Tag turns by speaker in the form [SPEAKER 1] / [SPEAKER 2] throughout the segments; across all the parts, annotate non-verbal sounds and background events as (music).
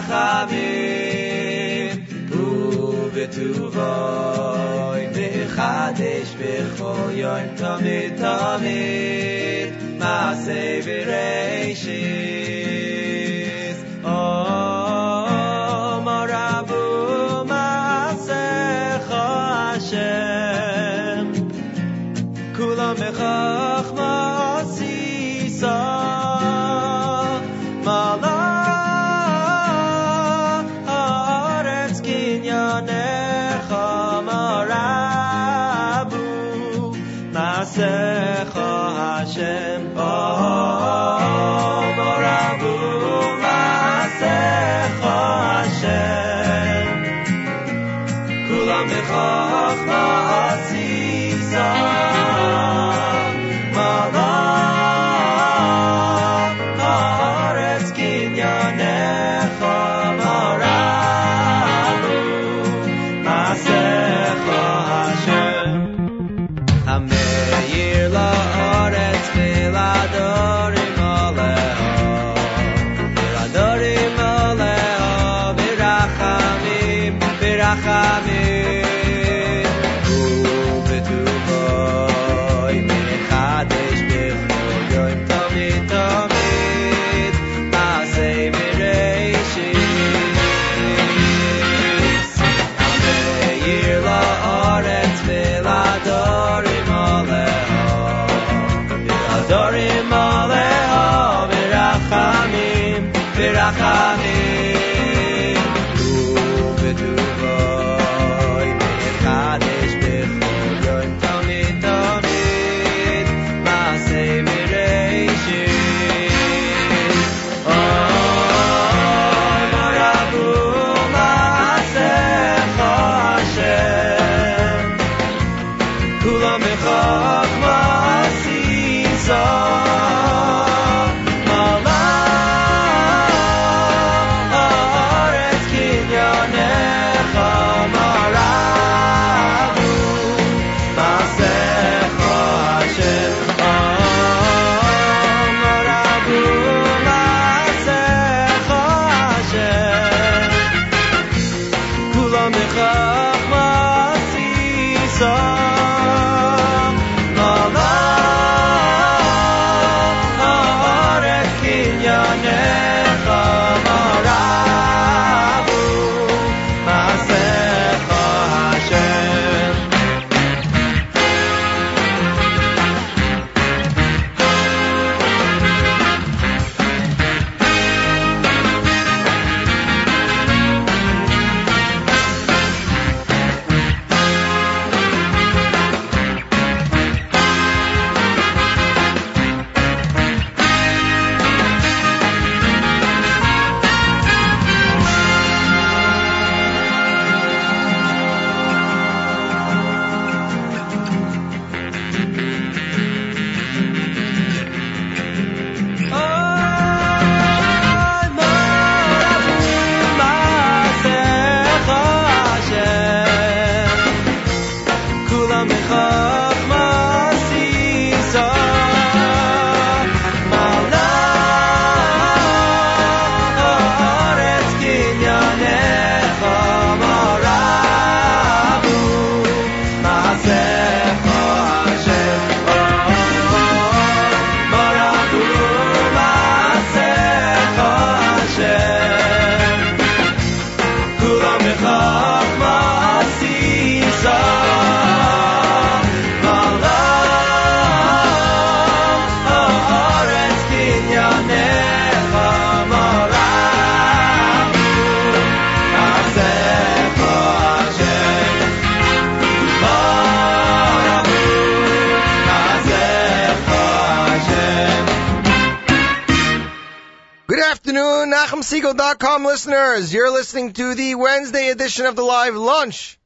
[SPEAKER 1] ברחמים ובטובוי מחדש בכל יום תמיד תמיד מעשה וראשיס
[SPEAKER 2] NachumSegal.com listeners. You're listening to the Wednesday edition of the Live Lunch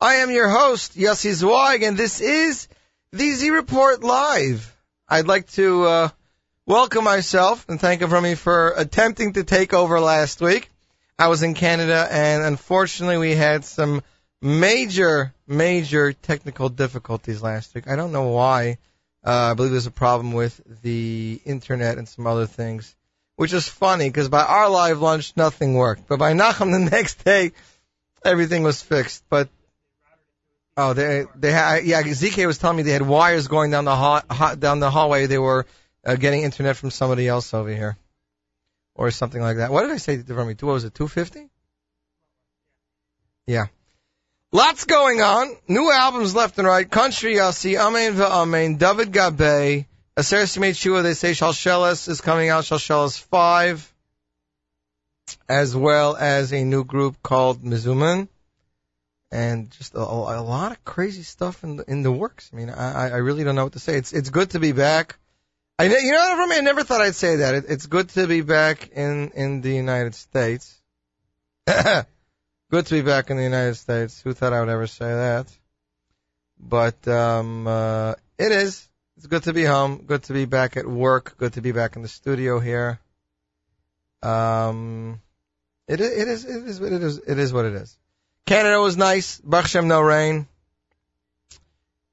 [SPEAKER 2] I am your host, Yossi Zweig, and this is the Z Report Live. I'd like to uh, welcome myself and thank Avrami for attempting to take over last week. I was in Canada, and unfortunately, we had some major, major technical difficulties last week. I don't know why. Uh, I believe there's a problem with the internet and some other things, which is funny because by our live lunch, nothing worked. But by Nachum (laughs) the next day, everything was fixed. But oh, they they had yeah. ZK was telling me they had wires going down the hall, down the hallway. They were uh, getting internet from somebody else over here, or something like that. What did I say to me? What was it? Two fifty? Yeah. Lots going on. New albums left and right. Country Yossi, Amen V'Amen, David Gabe, Aser Simeit Shua, they say Shalshelis is coming out, Shalshelis 5, as well as a new group called Mizuman, and just a, a lot of crazy stuff in the, in the works. I mean, I, I really don't know what to say. It's, it's good to be back. I, you know, for me, I never thought I'd say that. It, it's good to be back in, in the United States. (coughs) good to be back in the United States. Who thought I would ever say that? But um, uh, it is. It's good to be home. Good to be back at work. Good to be back in the studio here. Um, it, it is. It is. It is. It is what it is. Canada was nice. Baruch no rain.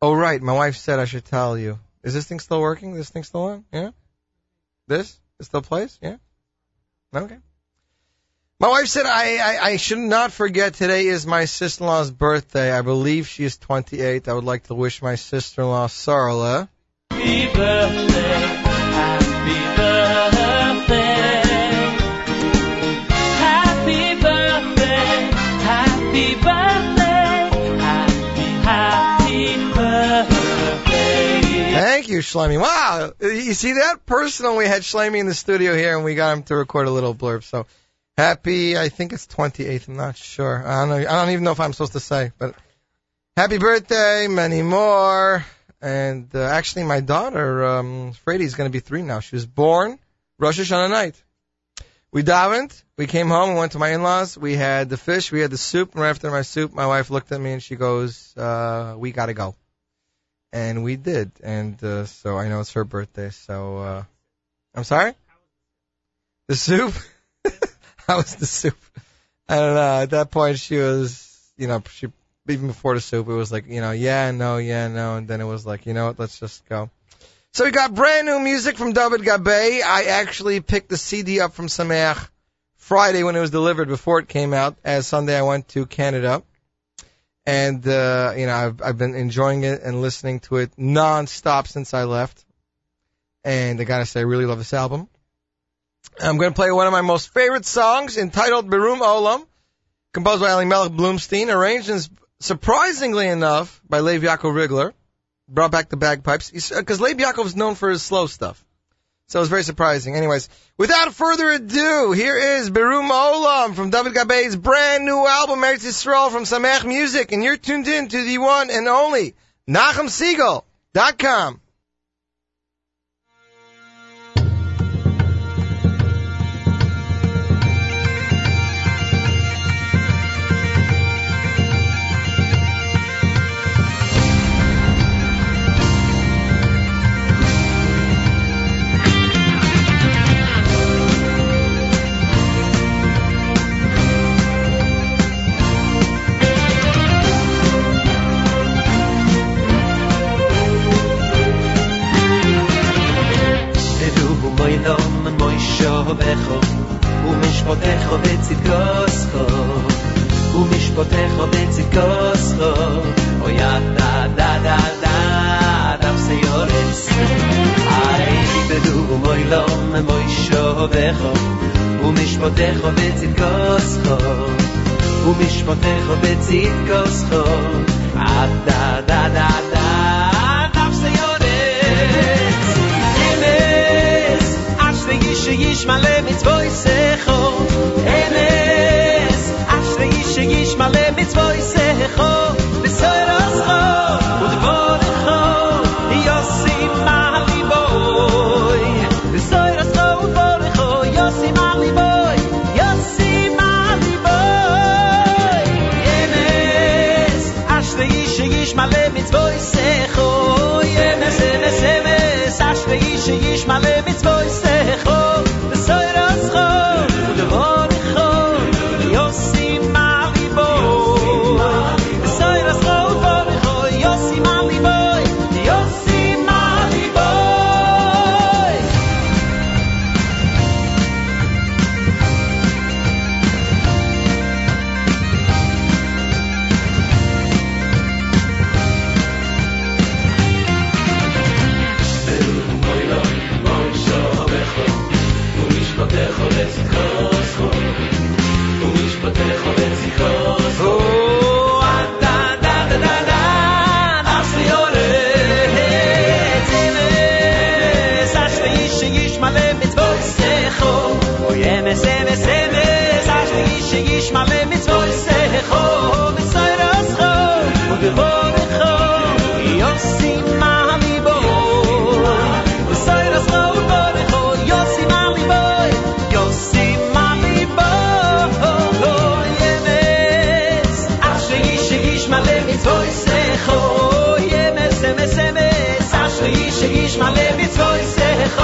[SPEAKER 2] Oh right, my wife said I should tell you. Is this thing still working? This thing still on? Yeah. This? It still plays? Yeah. Okay. My wife said I, I, I should not forget today is my sister-in-law's birthday. I believe she is 28. I would like to wish my sister-in-law Sarla.
[SPEAKER 3] Happy birthday, happy birthday. Happy birthday, happy birthday, happy, happy birthday.
[SPEAKER 2] Thank you, Shlomi. Wow. You see that? Personal, we had Shlomi in the studio here and we got him to record a little blurb. So Happy, I think it's 28th. I'm not sure. I don't know. I don't even know if I'm supposed to say, but happy birthday, many more. And uh, actually, my daughter, um, Freddie, is going to be three now. She was born Rosh Hashanah night. We davened. We came home and went to my in-laws. We had the fish. We had the soup. And right after my soup, my wife looked at me and she goes, uh, "We got to go." And we did. And uh, so I know it's her birthday. So uh, I'm sorry. The soup. (laughs) How was the soup? I don't know. At that point, she was, you know, she even before the soup, it was like, you know, yeah, no, yeah, no, and then it was like, you know what, let's just go. So we got brand new music from David Gabe. I actually picked the CD up from Sameach Friday when it was delivered before it came out. As Sunday I went to Canada, and uh, you know I've I've been enjoying it and listening to it non-stop since I left. And I gotta say, I really love this album. I'm to play one of my most favorite songs entitled Berum Olam, composed by Elimelech Bloomstein, arranged and surprisingly enough by Lev Yaakov Rigler. Brought back the bagpipes because uh, Lev Yaakov is known for his slow stuff. So it was very surprising. Anyways, without further ado, here is Berum Olam from David Gabe's brand new album, Eretz Yisrael from Sameach Music, and you're tuned in to the one and only NachumSegal.com.
[SPEAKER 1] בךו ומשפטך בצדקוסך ומשפטך בצדקוסך או יא דה דה דה דה דף סיורס איי בדו מוי לא מוי שובך ומשפטך בצדקוסך ומשפטך בצדקוסך דה דה דה דה שיש מלא מצווי סכו. אמס אשרי שיש מלא מצווי סכו. בסוי רסכו ודבור מאַל ווי צו זען איך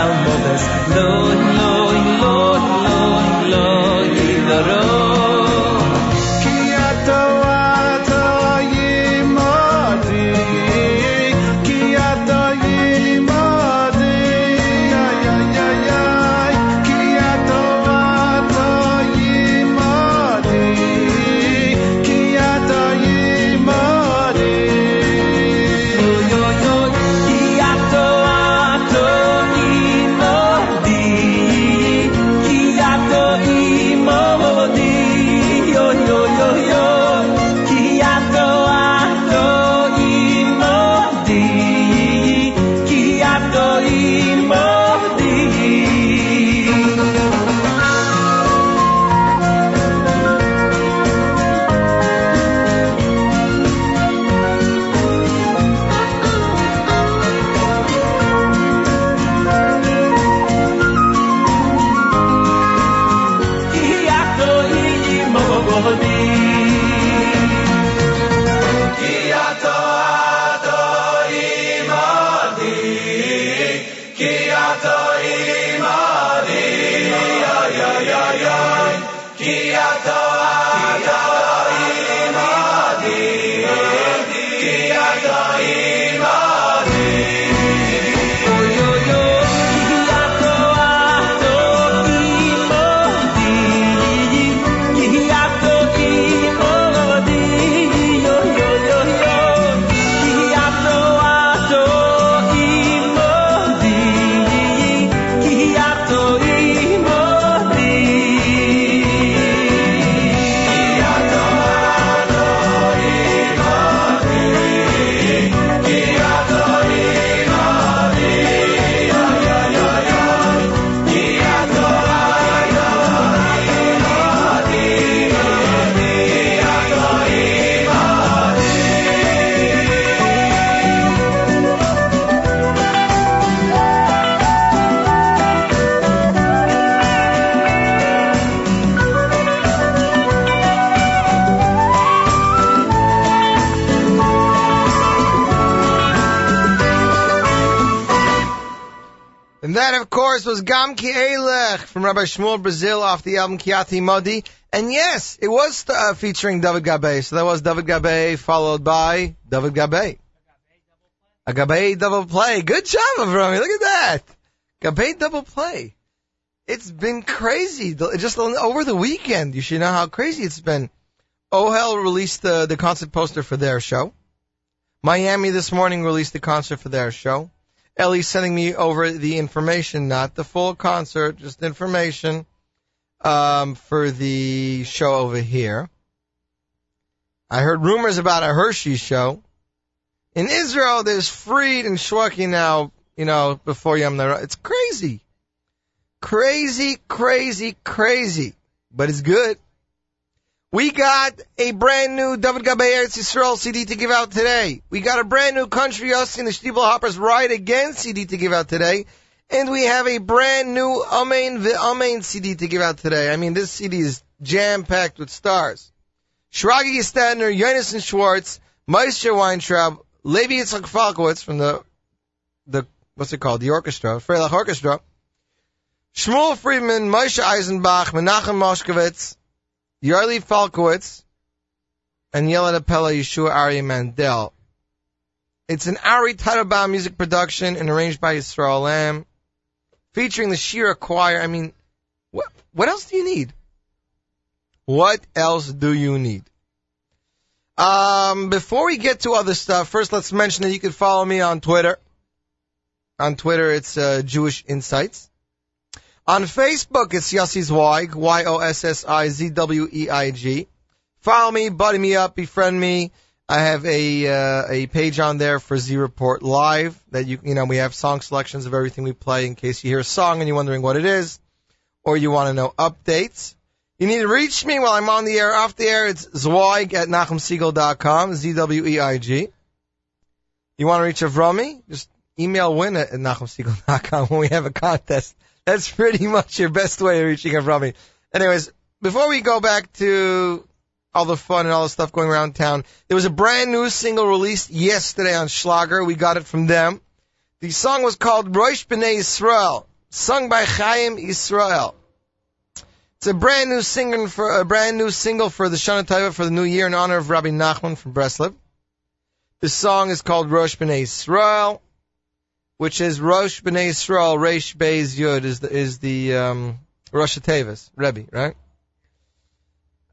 [SPEAKER 1] Ki
[SPEAKER 2] course, was Gam Ki Elech from Rabbi Shmuel Brazil off the album Kiati Modi. And yes, it was uh, featuring David Gabe. So that was David Gabe followed by David Gabe. A Gabe double play. Good job, Avrami. Look at that. Gabe double play. It's been crazy. Just over the weekend, you should know how crazy it's been. Ohel released the, the concert poster for their show. Miami this morning released the concert for their show. Ellie's sending me over the information, not the full concert, just information um, for the show over here. I heard rumors about a Hershey show. In Israel, there's Fried and Shwekey now, you know, before Yom Nara. It's crazy. Crazy, crazy, crazy. But it's good. We got a brand new David Gabe Eretz Yisrael CD to give out today. We got a brand new Country Yossi and the Stiebel Hoppers Ride Again CD to give out today. And we have a brand new Amen V'Amen CD to give out today. I mean, this CD is jam-packed with stars. Shragi Stadner, Jonathan Schwartz, Meister Weintraub, Levi Yitzchak Falkowitz from the, the, what's it called? The orchestra, Freilach Orchestra. Shmuel Friedman, Moshe Eisenbach, Menachem Moshkovitz, Yarli Falkowitz, and Yelena Pella Yeshua Ari Mandel. It's an Ari Tadabah music production and arranged by Yisrael Lamb, featuring the Shira Choir. I mean, what, what else do you need? What else do you need? Um, before we get to other stuff, first let's mention that you can follow me on Twitter. On Twitter, it's uh, Jewish Insights. On Facebook, it's Yossi Zweig, Y-O-S-S-I-Z-W-E-I-G. Follow me, buddy me up, befriend me. I have a uh, a page on there for Z Report Live that you you know we have song selections of everything we play in case you hear a song and you're wondering what it is, or you want to know updates. You need to reach me while I'm on the air, off the air. It's Zweig at NachumSegal.com, Z-W-E-I-G. You want to reach Avrami? Just email win at NachumSegal.com (laughs) when we have a contest. That's pretty much your best way of reaching Avrami. Anyways, before we go back to all the fun and all the stuff going around town, there was a brand new single released yesterday on Schlager. We got it from them. The song was called Rosh B'nai Israel, sung by Chaim Israel. It's a brand new single for a brand new single for the Shana Taiva for the new year in honor of Rabbi Nachman from Breslev. The song is called Rosh B'nai Israel, which is Rosh B'nai Israel, Reish Beis Yud is the is the um, Rosh Tevis, Rebbe, right?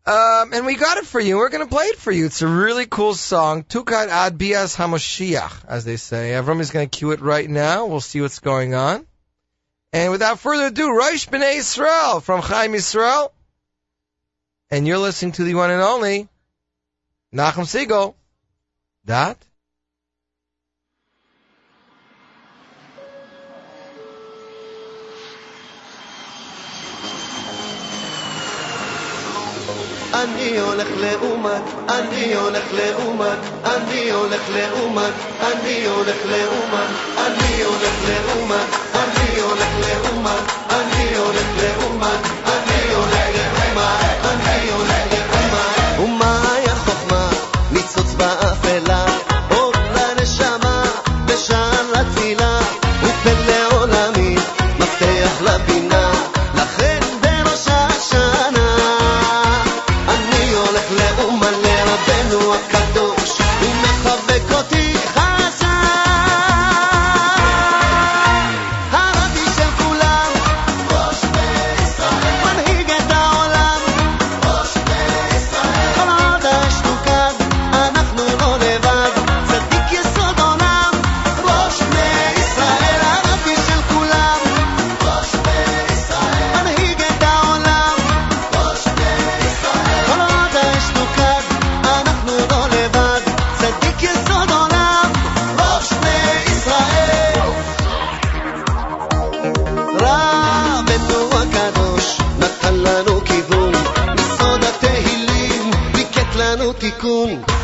[SPEAKER 2] Um, and we got it for you. We're going to play it for you. It's a really cool song. Tukat Ad Bias Hamoshiach, as they say. Avram is going to cue it right now. We'll see what's going on. And without further ado, Rosh B'nai Israel from Chaim Israel. And you're listening to the one and only Nachum Segal. Dot.
[SPEAKER 4] אני הולך לאומן, אני הולך לאומן, אני הולך לאומן, אני הולך לאומן, אני הולך לאומן, אני הולך לאומן, אני הולך לאומן,
[SPEAKER 5] Cancún.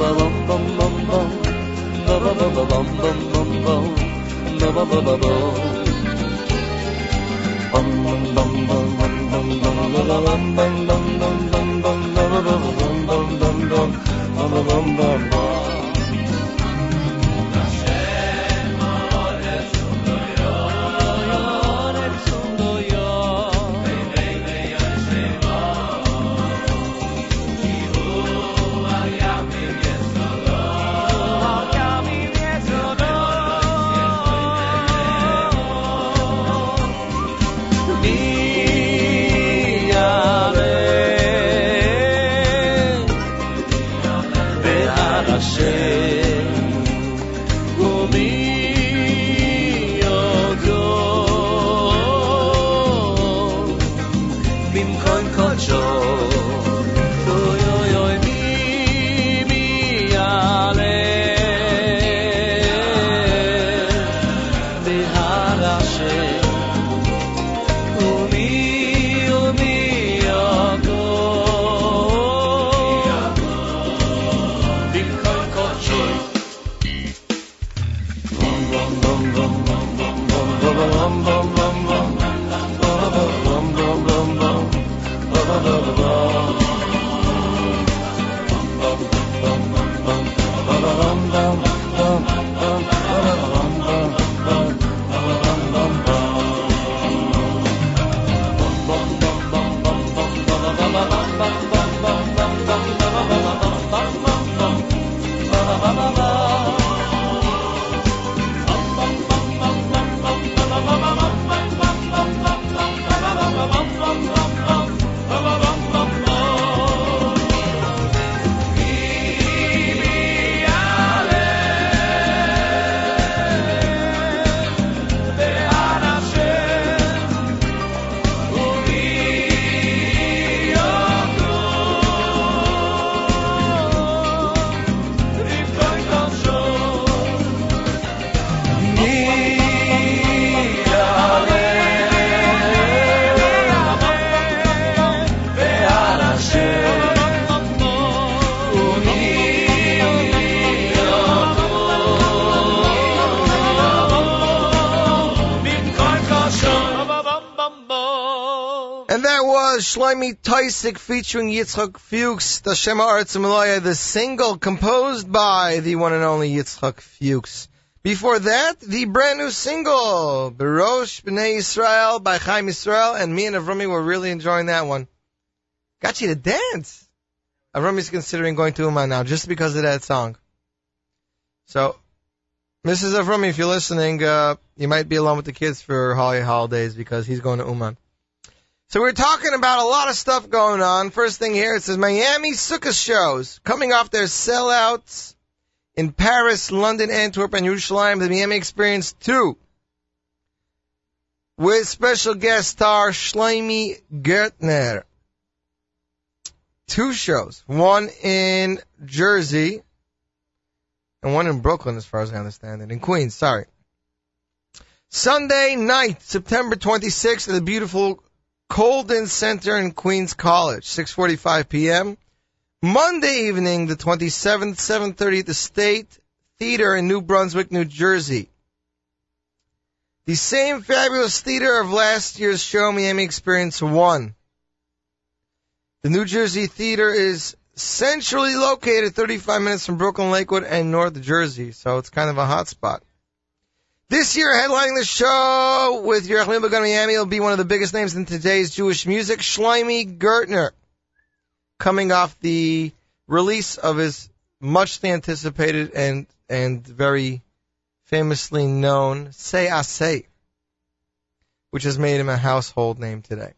[SPEAKER 5] ba
[SPEAKER 6] bum bum bum bum ba ba ba ba
[SPEAKER 5] bum bum bum bum ba ba ba ba bum bum bum bum bum bum bum bum ba ba bum bum bum bum bum bum ba ba ba ba bum bum bum bum ba
[SPEAKER 2] ba bum bum bum Taisik featuring Yitzchak Fuchs, the Shema Arts Malaya, the single composed by the one and only Yitzchak Fuchs. Before that, the brand new single, Berosh B'nai Israel by Chaim Israel, and me and Avrami were really enjoying that one. Got you to dance. Avrami's considering going to Uman now just because of that song. So, Mrs. Avrami, if you're listening, uh, you might be alone with the kids for holiday holidays because he's going to Uman. So we're talking about a lot of stuff going on. First thing here, it says Miami Sukkah shows coming off their sellouts in Paris, London, Antwerp, and Yerushalayim. The Miami Experience 2 with special guest star Shlomi Gertner. Two shows, one in Jersey and one in Brooklyn, as far as I understand it, in Queens. Sorry. Sunday night, September 26th, at the beautiful Colden Center in Queens College, 6:45 p.m. Monday evening, the 27th, 7:30 at the State Theater in New Brunswick, New Jersey. The same fabulous theater of last year's show, Miami Experience 1. The New Jersey Theater is centrally located 35 minutes from Brooklyn, Lakewood, and North Jersey, so it's kind of a hot spot. This year, headlining the show with Yerachmiel Begun Miami will be one of the biggest names in today's Jewish music, Shlomi Gertner, coming off the release of his much anticipated and and very famously known Say I Say, which has made him a household name today.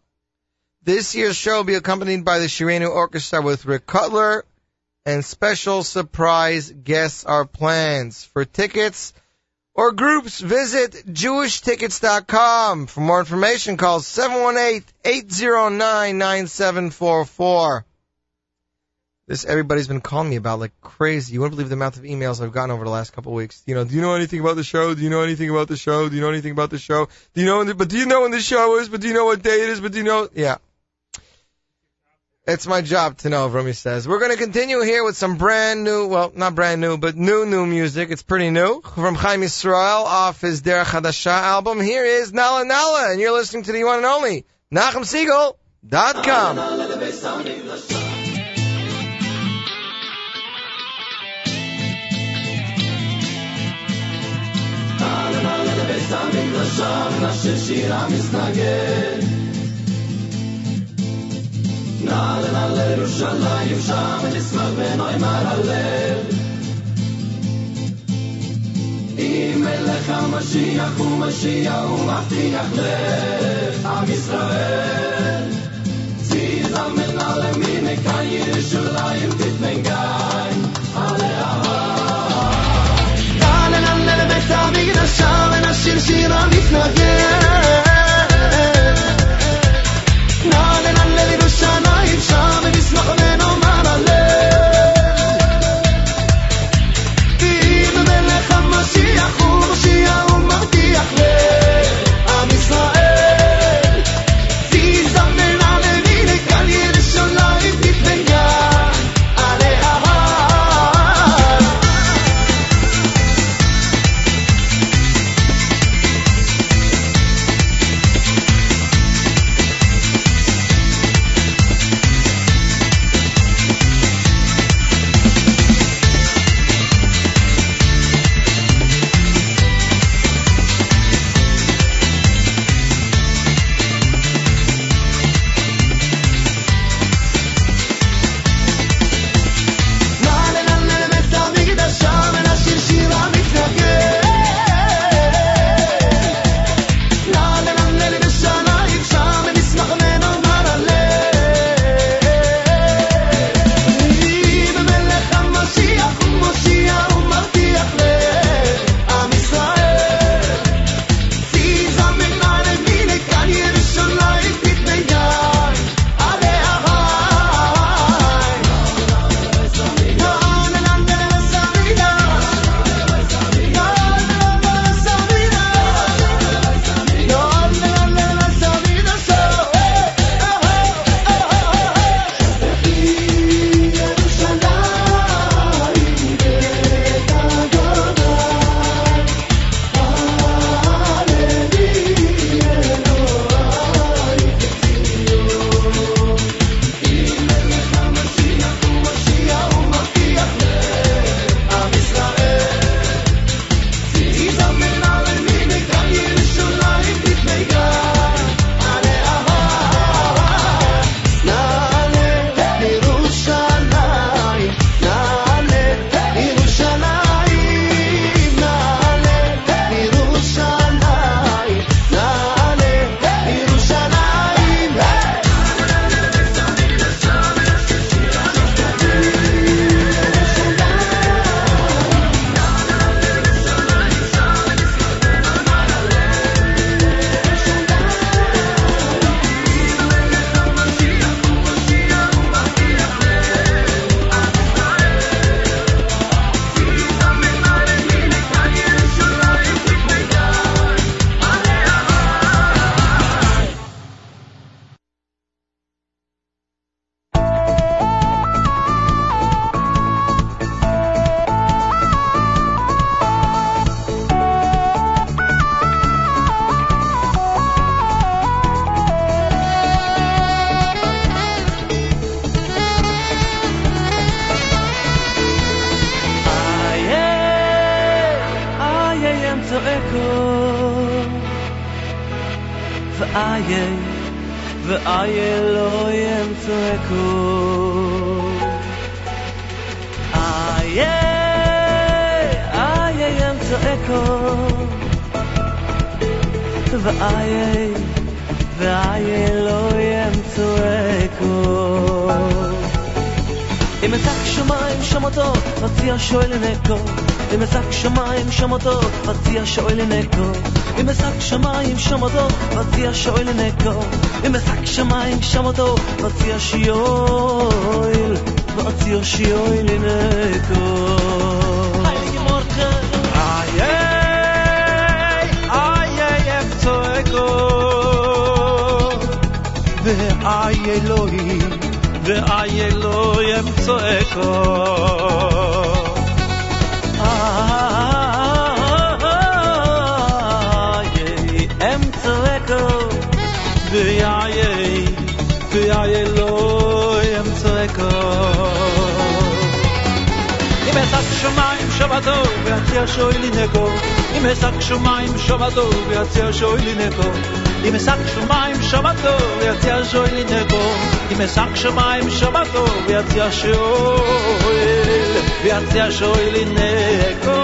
[SPEAKER 2] This year's show will be accompanied by the Shirenu Orchestra with Rick Cutler, and special surprise guests are plans For tickets or groups, visit jewishtickets.com. For more information, call 718-809-9744. This everybody's been calling me about like crazy. You wouldn't believe the amount of emails I've gotten over the last couple of weeks. You know, do you know anything about the show? Do you know anything about the show? Do you know anything about the show? Do you know? The, but do you know when the show is? But do you know what day it is? But do you know? Yeah. It's my job to know, Rumi says. We're going to continue here with some brand new, well, not brand new, but new, new music. It's pretty new. From Chaim Yisrael off his Derech Hadasha album. Here is Nala Nala, and you're listening to the one and only
[SPEAKER 7] NachumSegal.com. Nalen alle
[SPEAKER 1] Rushalay, sham it is ma ben oy mar alle. Im ele u mahtin akhle. Am Israel. Zi zamen alle mine kay men gay. Alle ava. Nalen alle besa mig da sham en. מציע שואל נקו אם אצק שמיים שם אותו, מציע שיואל מציע שיואל נקו Heilige Morgen Aye, aye, emtsoeko Ve'aye Elohim ואי אלוהים צועקו איי שמיים שבתו ויציע שואלי נקו אם אסק שמיים שבתו ויציע שואלי נקו אם אסק שמיים שבתו ויציע שואלי נקו אם אסק שמיים שבתו ויציע שואל ויציע שואלי נקו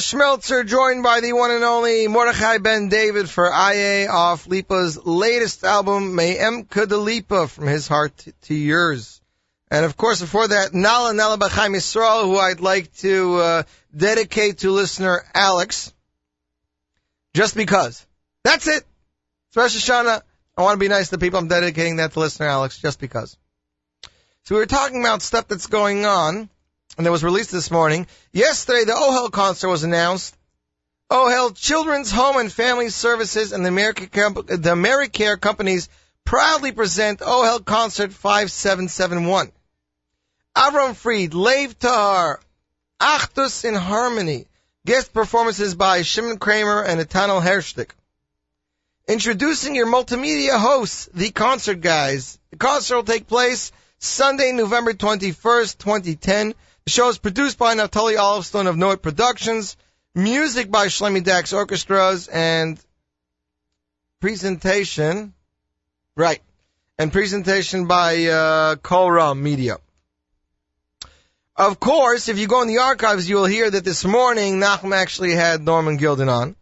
[SPEAKER 2] Schmeltzer, joined by the one and only Mordechai Ben David for IA off Lipa's latest album, Mayem Lipa, from his heart to, to yours. And of course, before that, Nala Nala B'Chaim Yisrael, who I'd like to uh, dedicate to listener Alex, just because. That's it. It's Rosh Hashanah. I want to be nice to people. I'm dedicating that to listener Alex, just because. So we were talking about stuff that's going on and that was released this morning. Yesterday, the OHEL concert was announced. OHEL Children's Home and Family Services and the AmeriCare, the AmeriCare companies proudly present OHEL Concert 5771. Avram Fried, Lev Tahar, Achdus in Harmony, guest performances by Shimon Kramer and Etano Hershtik. Introducing your multimedia hosts, the concert guys. The concert will take place Sunday, November 21st, 2010. Show is produced by Naftali Olafstone of Noit Productions, music by Shloime Dachs Orchestras, and presentation, right, and presentation by uh, Media. Of course, if you go in the archives, you will hear that this morning Nachum actually had Norman Gilden on.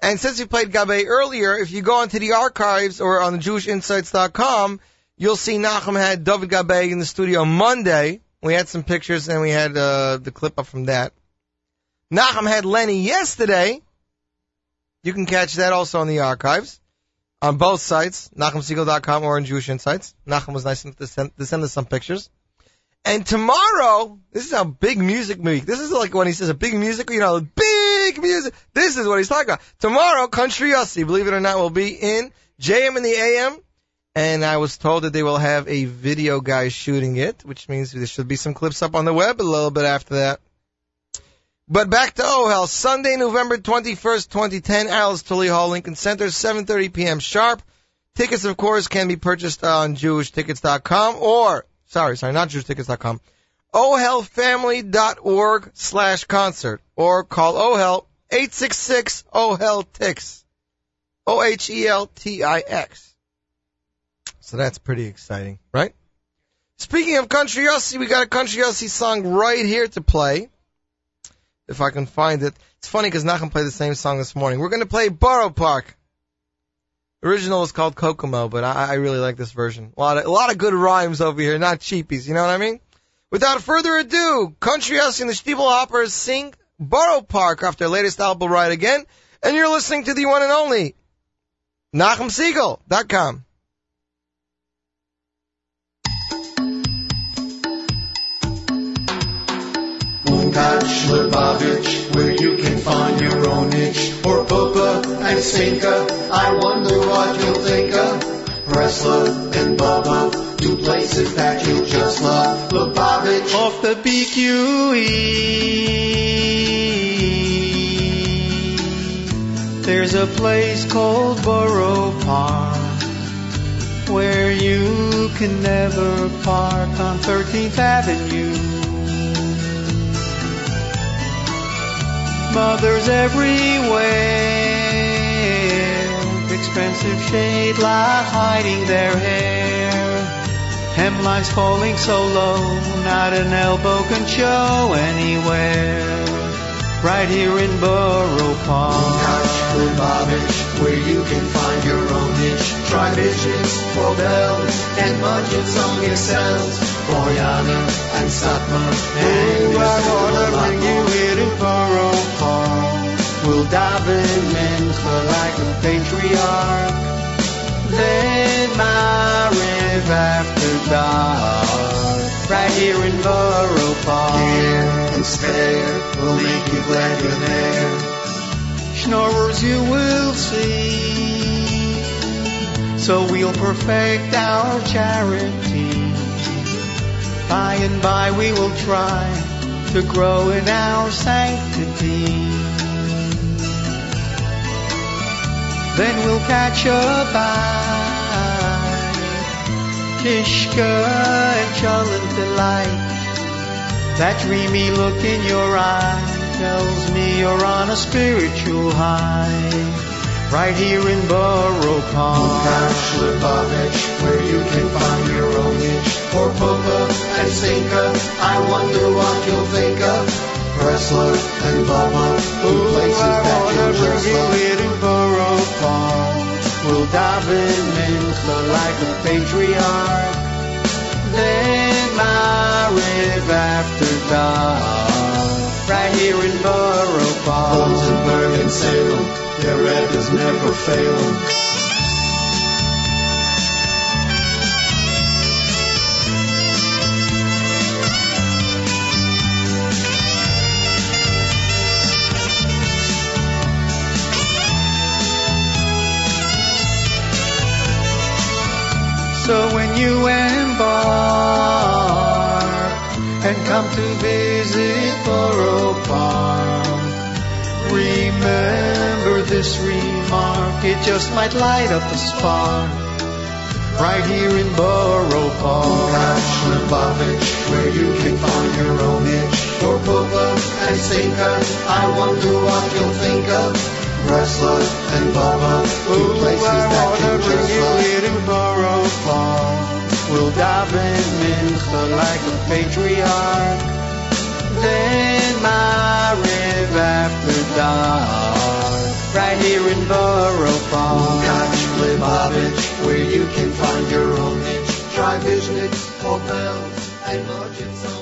[SPEAKER 2] And since we played Gabe earlier, if you go into the archives or on JewishInsights.com, you'll see Nachum had David Gabe in the studio Monday. We had some pictures and we had uh, the clip up from that. Nachum had Lenny yesterday. You can catch that also on the archives on both sites, NachumSegal.com or in Jewish Insights. Nachum was nice enough to send, to send us some pictures. And tomorrow, this is a big music week. This is like when he says a big music, you know, big music. This is what he's talking about. Tomorrow, Country Yossi, believe it or not, will be in JM in the AM and I was told that they will have a video guy shooting it, which means there should be some clips up on the web a little bit after that. But back to Oh Hell, Sunday, November 21st, 2010, Alice Tully Hall, Lincoln Center, 7.30 p.m. sharp. Tickets, of course, can be purchased on jewishtickets.com or, sorry, sorry, not jewishtickets.com, ohelfamily.org slash concert or call OHEL 866 OHEL TIX. O-H-E-L-T-I-X. So that's pretty exciting, right? Speaking of country Yossi, we got a country Yossi song right here to play. If I can find it. It's funny because Nachum played the same song this morning. We're going to play Borough Park. Original was called Kokomo, but I, I really like this version. A lot of a lot of good rhymes over here, not cheapies. You know what I mean? Without further ado, Country Yossi and the Stiebel Hoppers sing Borough Park off their latest album, Right Again, and you're listening to the one and only NachumSegal.com.
[SPEAKER 4] Touch Lubavitch, where you can find your own niche. Or Pupa and Spinka, I wonder what you'll think of. Bresla and Bubba, two places that you'll just love. Lubavitch,
[SPEAKER 8] Off the BQE, there's a place called Borough Park where you can never park on 13th Avenue. Mothers everywhere, expensive shade light hiding their hair. Hemlines falling so low, not an elbow can show anywhere. Right here in Borough Park.
[SPEAKER 4] Touch Lubavitch, where you can find your own niche. Try for bells and budget song excels. Boyana and Satmar.
[SPEAKER 8] Ooh, I wanna bring you here to Borough Dive in Mincha like a patriarch. Then Mariv after dark. Right here in Borough Park.
[SPEAKER 4] Here and spare will make you glad you're there.
[SPEAKER 8] Schnorrers you will see. So we'll perfect our charity. By and by we will try to grow in our sanctity. Then we'll catch a bite. Kishka and Cholent delight. That dreamy look in your eye tells me you're on a spiritual high. Right here in Borough Park.
[SPEAKER 4] Lubavitch, where you can find your own niche. For Pupa and Spinka, I wonder what you'll think of. Bresler and Bubba, two places that you'll just
[SPEAKER 8] you
[SPEAKER 4] love.
[SPEAKER 8] We'll dive in Mincha like a patriarch. Then Mariv after dark. Right here in Borough Park.
[SPEAKER 4] Rosenberg and Salem, their red is never failing.
[SPEAKER 8] You embark and come to visit Borough Park, remember this remark, it just might light up a spark. Right here in Borough Park.
[SPEAKER 4] Touch Lubavitch, where you can find your own itch. For and Spinka, I wonder what you'll think of. Bresler and Bubba, two
[SPEAKER 8] Ooh,
[SPEAKER 4] places
[SPEAKER 8] I
[SPEAKER 4] that
[SPEAKER 8] bring
[SPEAKER 4] just love.
[SPEAKER 8] Borough Park. We'll dive in Mincha like a patriarch. Then my Mariv after dark. Right here in Borough Park.
[SPEAKER 4] Touch Lubavitch, where you can find your own niche. Try Vizhnitz, hotels, and budget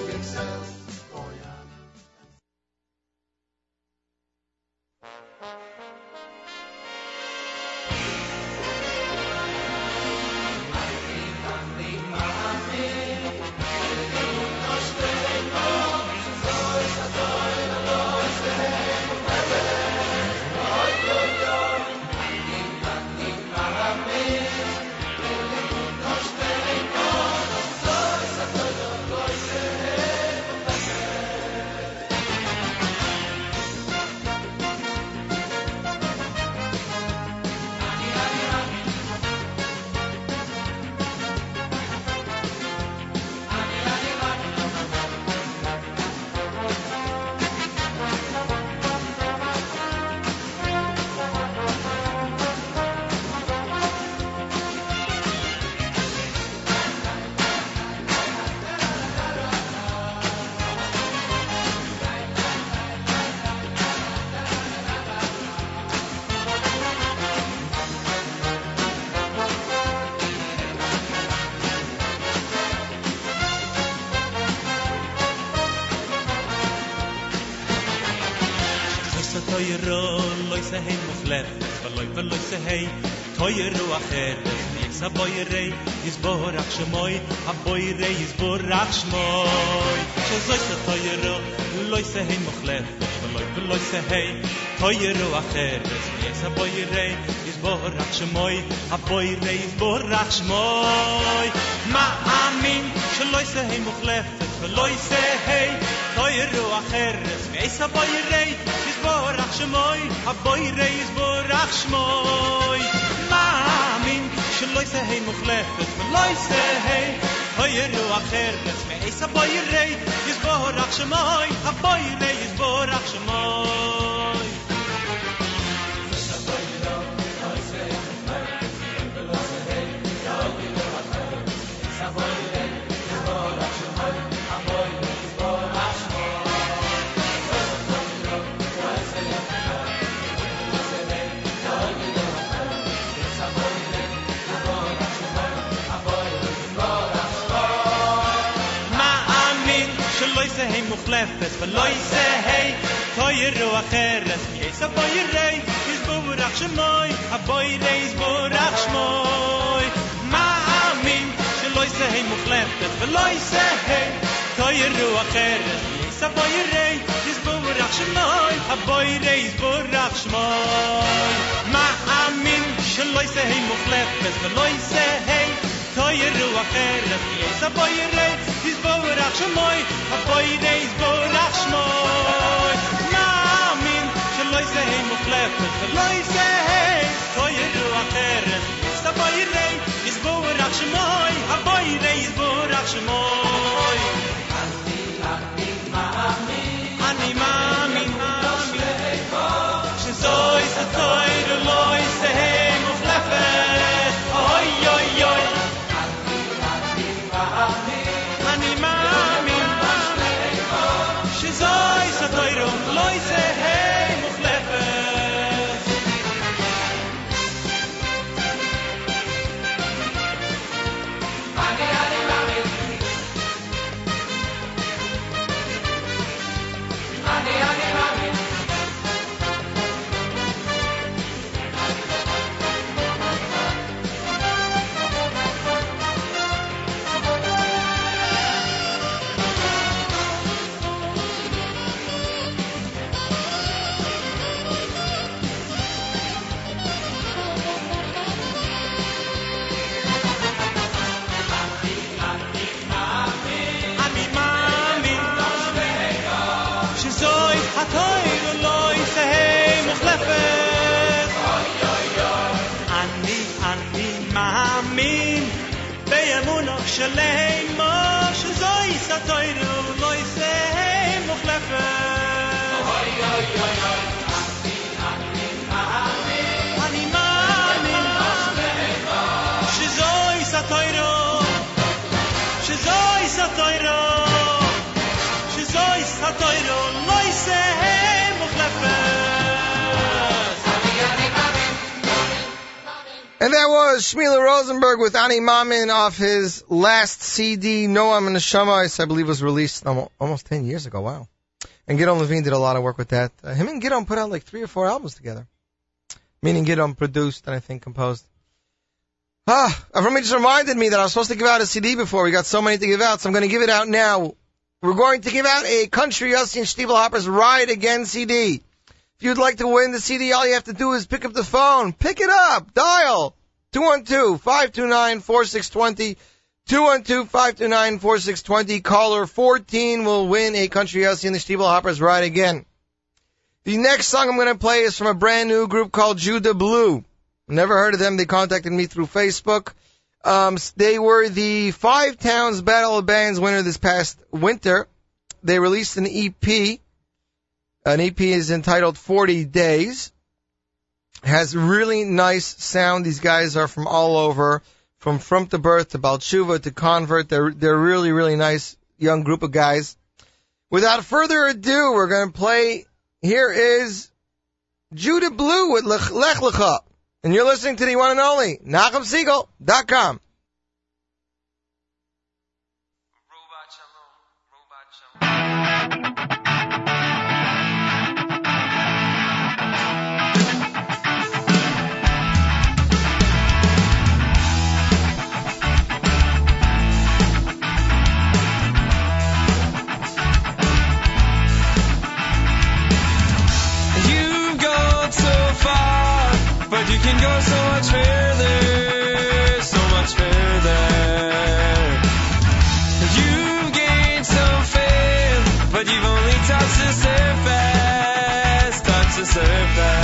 [SPEAKER 9] kler veloy veloy se hey toyer u acher ik sa boy rei iz borach shmoy a boy rei iz borach shmoy ze zoy se toyer loy se hey mokhler veloy veloy se hey toyer u acher ik sa boy rei iz borach shmoy a boy rei iz borach shmoy ma amin shloy se hey mokhler veloy se hey toyer u acher ik sa boy rei ברח שמוי, הבוי רייז ברח שמוי. מאמין שלא יסה היי מוחלפת ולא יסה היי, הוי ירו אחר לצמאי סבוי רייז ברח שמוי, הבוי רייז ברח שמוי. se hey mo klefes be hey toy ru a kheres mi a boy rei iz bo burach shmoy a boy rei iz burach shmoy ma amin she loise hey mo klefes be hey toy ru a kheres mi a boy rei iz bo burach shmoy a boy rei iz burach shmoy ma amin she loise hey mo klefes be hey teuer ru a fer das jesa boy rei dis bower ach scho a boy des bower ach scho moi ma ze hey mo klef chloi ze hey teuer ru a fer das jesa boy rei dis bower ach scho a boy des bower ach scho ani mamin ani ma
[SPEAKER 2] And that was Shmila Rosenberg with Ani Mamin off his last CD, Noam and the Shamais, I believe was released almo- almost 10 years ago. Wow. And Gidon Levine did a lot of work with that. Uh, him and Gidon put out like three or four albums together. Meaning Gidon produced and I think composed. Ah, Avrami just reminded me that I was supposed to give out a CD before. We got so many to give out, so I'm going to give it out now. We're going to give out a Country Yossi and Stiebel Hoppers Ride Again CD. If you'd like to win the CD, all you have to do is pick up the phone. Pick it up. Dial 212-529-4620. 212-529-4620. Caller 14 will win a Country Yossi in the Stiebel Hoppers Ride Again. The next song I'm going to play is from a brand new group called Judah Blue. Never heard of them. They contacted me through Facebook. Um, they were the Five Towns Battle of Bands winner this past winter. They released an EP. An EP is entitled 40 Days. Has really nice sound. These guys are from all over, from From to Birth to Baal Teshuva to Convert. They're, they're really, really nice young group of guys. Without further ado, we're going to play. Here is Judah Blue with Lech Lech Lecha. And you're listening to the one and only
[SPEAKER 6] NachumSegal.com. can go so much further, so much further. You've gained some fame, but you've only touched the surface, touched the surface.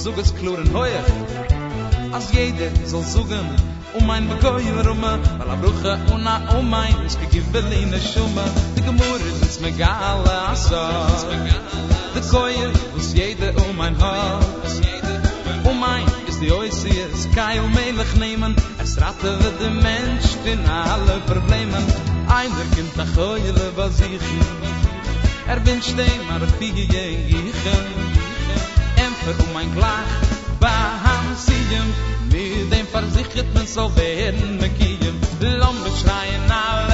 [SPEAKER 10] Sog es kluren hoich Als jeder soll sugen um mein begoye rumme weil a bruche una um mein is gegebeline shumma de gemur is mir gale asa de koye was jede um mein haus um mein is die oisi is kai um melig nemen. Es ratte we de mensch in alle problemen. Einer kind da koye le was ich er bin stein maar fie je Koffer und um mein Glach Baham Siyem Mit dem versichert man so werden Mekiyem Lomme schreien alle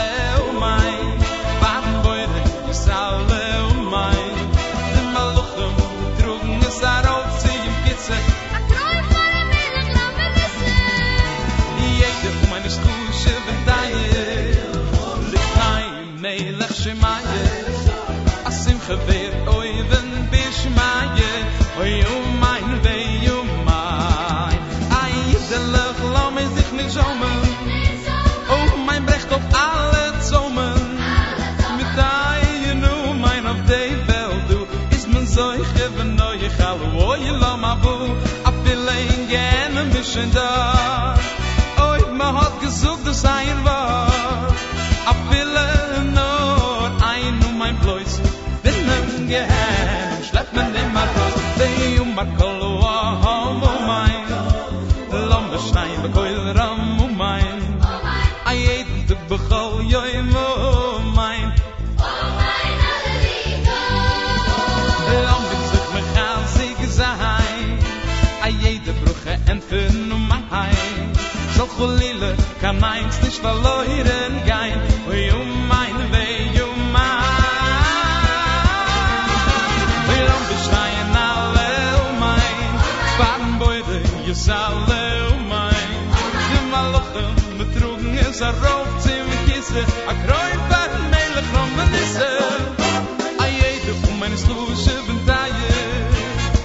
[SPEAKER 10] gen a kann meins nicht verloren gein wie um mein weh um mein. Wir haben um beschreien alle um mein. Waren beide jes alle um mein. Die maloche betrugen es a rauf zim kisse a kreuz bat mele gromme nisse. A jede um von meine sluse ventaje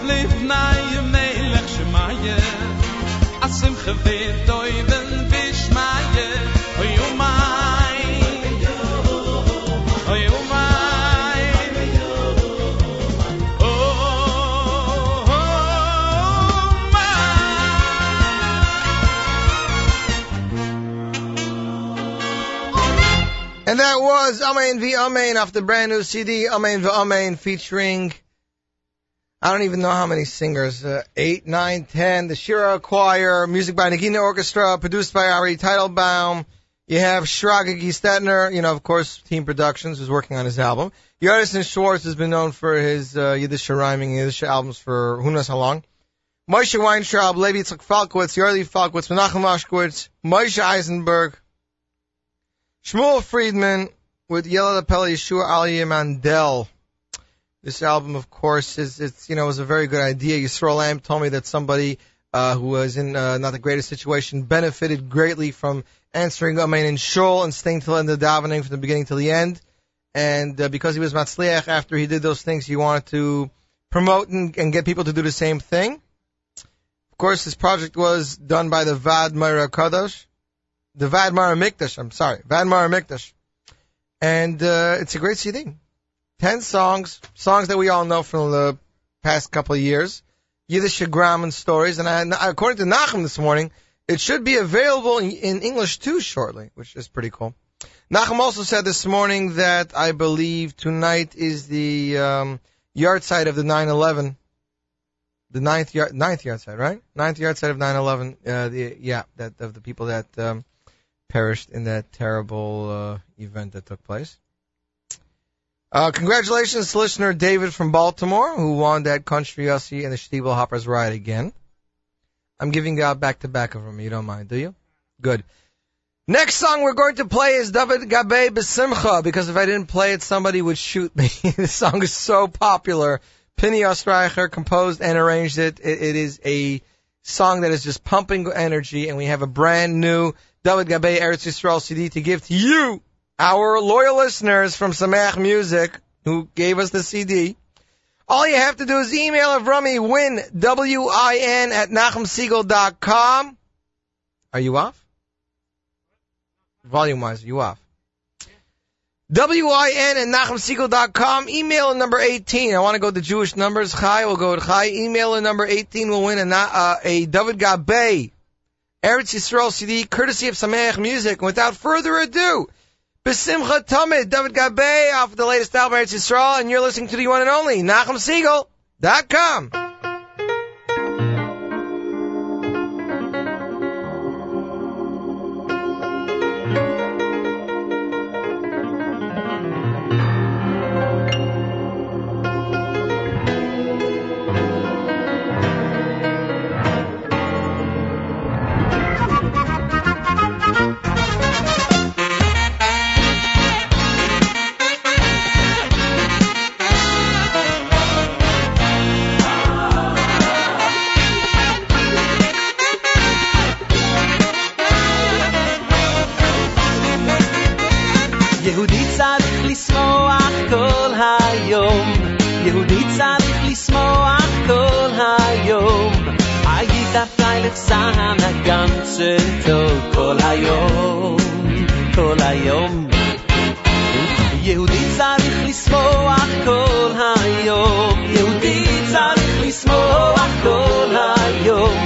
[SPEAKER 10] lebt nae mele schmaje
[SPEAKER 2] asim that was Amen V'Amen off the brand new CD, Amen V'Amen, featuring, I don't even know how many singers, uh, eight, nine, ten, the Shira Choir, music by Nagina Orchestra, produced by Ari Teitelbaum. You have Shragee Gestetner, you know, of course, Team Productions, who's working on his album. Yardison Schwartz has been known for his uh, Yiddish rhyming Yiddish albums for who knows how long. Moshe Weintraub, Levi Yitzchak Falkowitz, Yorli Falkowitz, Menachem Oshkowitz, Moshe Eisenberg, Shmuel Friedman with Yellow Lapel Yeshua Ali Mandel. This album, of course, is it's you know was a very good idea. Yisrael Lamb told me that somebody uh, who was in uh, not the greatest situation benefited greatly from answering Amen in Shul and staying till the end of davening from the beginning till the end. And uh, because he was Matzliach, after he did those things, he wanted to promote and, and get people to do the same thing. Of course, this project was done by the Vad Mara Kadosh, the Vad Mara Mikdash. I'm sorry, Vad Mara Mikdash, and uh, it's a great CD. Ten songs, songs that we all know from the past couple of years, Yiddish and stories, and I, according to Nachum this morning, it should be available in, in English too shortly, which is pretty cool. Nachum also said this morning that I believe tonight is the um, yahrzeit of the 9/11, the ninth yard ninth yahrzeit, right? Ninth yahrzeit of 9/11. Uh, the yeah, that of the people that um, perished in that terrible uh, event that took place. Uh, congratulations to listener David from Baltimore who won that country Yossi and the Stiebel Hoppers ride again. I'm giving out back to back of them. You don't mind, do you? Good. Next song we're going to play is David Gabay Besimcha because if I didn't play it, somebody would shoot me. (laughs) this song is so popular. Pinny Ostreicher composed and arranged it. it. It is a song that is just pumping energy, and we have a brand new David Gabay Eretz Yisrael CD to give to you, our loyal listeners from Sameach Music, who gave us the CD. All you have to do is email Avromi win W-I-N at NachumSegal.com. Are you off? volume wise, you off. W-I-N and NachumSegal.com. Email number 18. I want to go to Jewish numbers. Chai will go to Chai. Email number 18 will win a, uh, a David Gabay Eretz Yisrael CD courtesy of Sameach Music. And without further ado, Besimcha Tamid, David Gabay off of the latest album Eretz Yisrael. And you're listening to the one and only
[SPEAKER 10] Nachum NachumSegal.com. זה טוב כל היום, כל היום. יהודי צריך לשמוח כל היום, יהודי צריך לשמוח כל היום.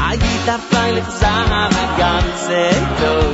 [SPEAKER 10] היית פיילך זר, גם זה טוב.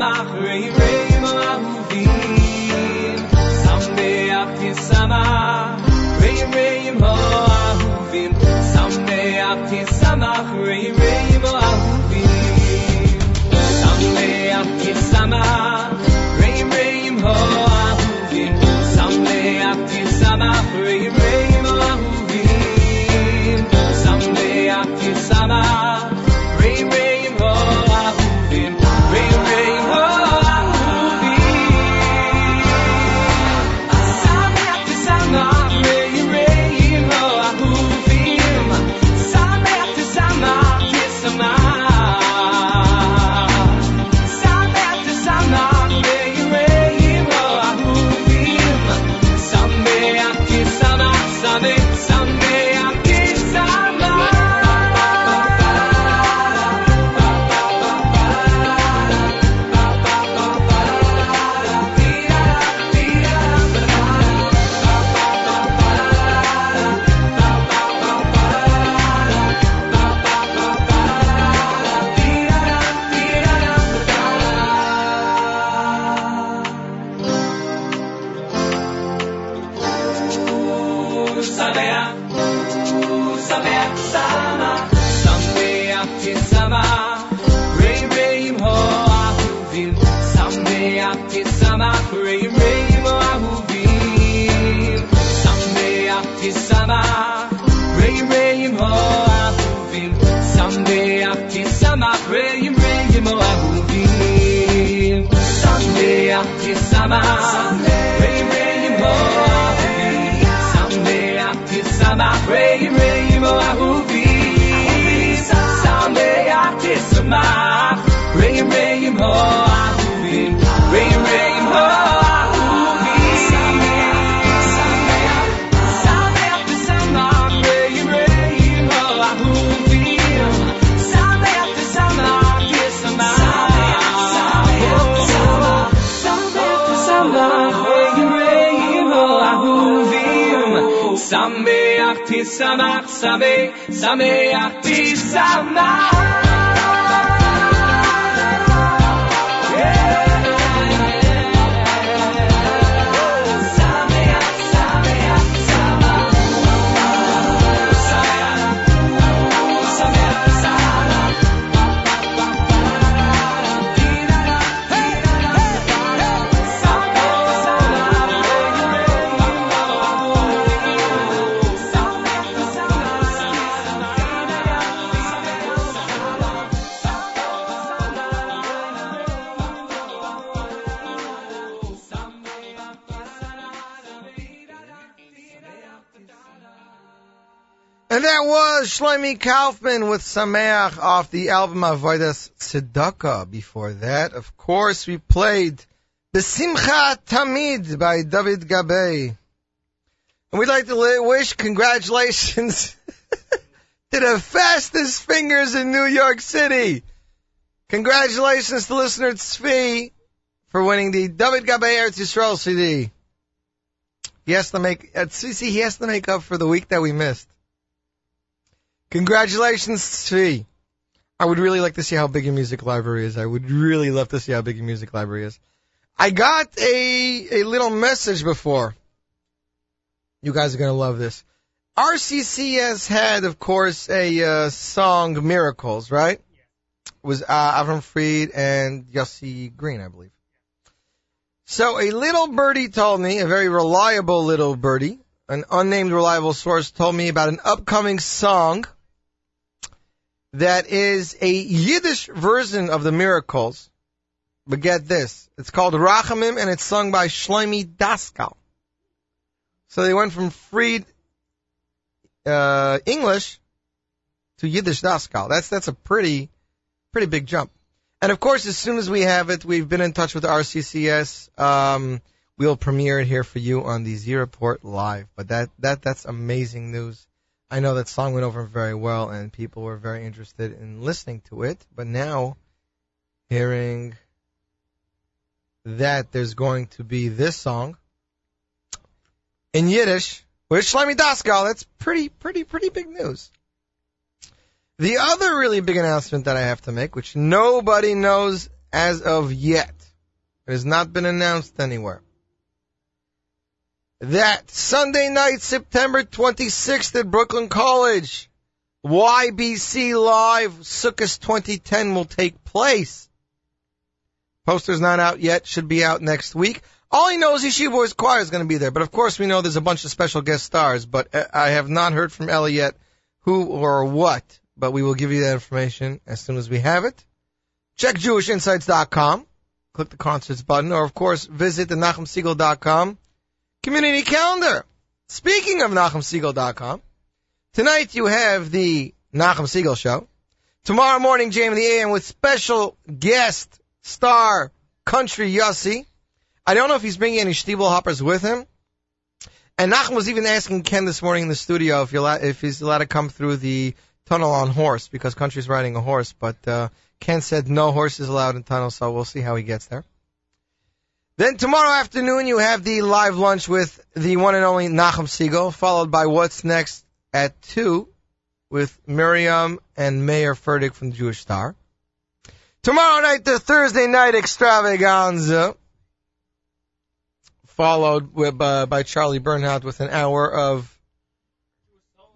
[SPEAKER 10] Tisamach rei
[SPEAKER 2] Shlomi Kaufman with Sameach off the album Avodas Tzedakah. Before that, of course, we played Besimcha Tamid by David Gabay. And we'd like to wish congratulations (laughs) to the fastest fingers in New York City. Congratulations to listener Tzvi for winning the David Gabay Eretz Yisrael CD. He has to make, at CC, he has to make up for the week that we missed. Congratulations, Tzvi. I would really like to see how big your music library is. I would really love to see how big your music library is. I got a, a little message before. You guys are gonna love this. RCC has had, of course, a uh, song "Miracles," right? It was uh, Avram Fried and Yossi Green, I believe. So a little birdie told me, a very reliable little birdie, an unnamed reliable source told me about an upcoming song that is a Yiddish version of the Miracles. But get this, it's called Rachamim and it's sung by Shlomi Daskal. So they went from Fried uh, English to Yiddish Daskal. That's that's a pretty pretty big jump. And of course, as soon as we have it, we've been in touch with RCCS. Um, we'll premiere it here for you on the Z Report live. But that that that's amazing news. I know that song went over very well, and people were very interested in listening to it. But now, hearing that there's going to be this song in Yiddish with Shlomi Daskal, that's pretty, pretty, pretty big news. The other really big announcement that I have to make, which nobody knows as of yet. It has not been announced anywhere. That Sunday night, September 26th at Brooklyn College, YBC Live Sukkot 2010 will take place. Poster's not out yet, should be out next week. All he knows is Yeshiva Boys Choir is going to be there, but of course we know there's a bunch of special guest stars, but uh, I have not heard from Ellie yet who or what, but we will give you that information as soon as we have it. Check JewishInsights.com, click the concerts button, or of course visit the NachumSegal.com community calendar. Speaking of NachumSegal.com, tonight you have the Nachum Segal show. Tomorrow morning, JM in the AM with special guest star Country Yossi. I don't know if he's bringing any Stiebel hoppers with him. And Nachum was even asking Ken this morning in the studio if, allowed, if he's allowed to come through the tunnel on horse because Country's riding a horse. But uh, Ken said no horses allowed in tunnel, so we'll see how he gets there. Then tomorrow afternoon you have the live lunch with the one and only Nachum Segal, followed by What's Next at 2 with Miriam and Mayor Furtick from the Jewish Star. Tomorrow night, the Thursday night extravaganza, followed with, uh, by Charlie Bernhardt with an hour of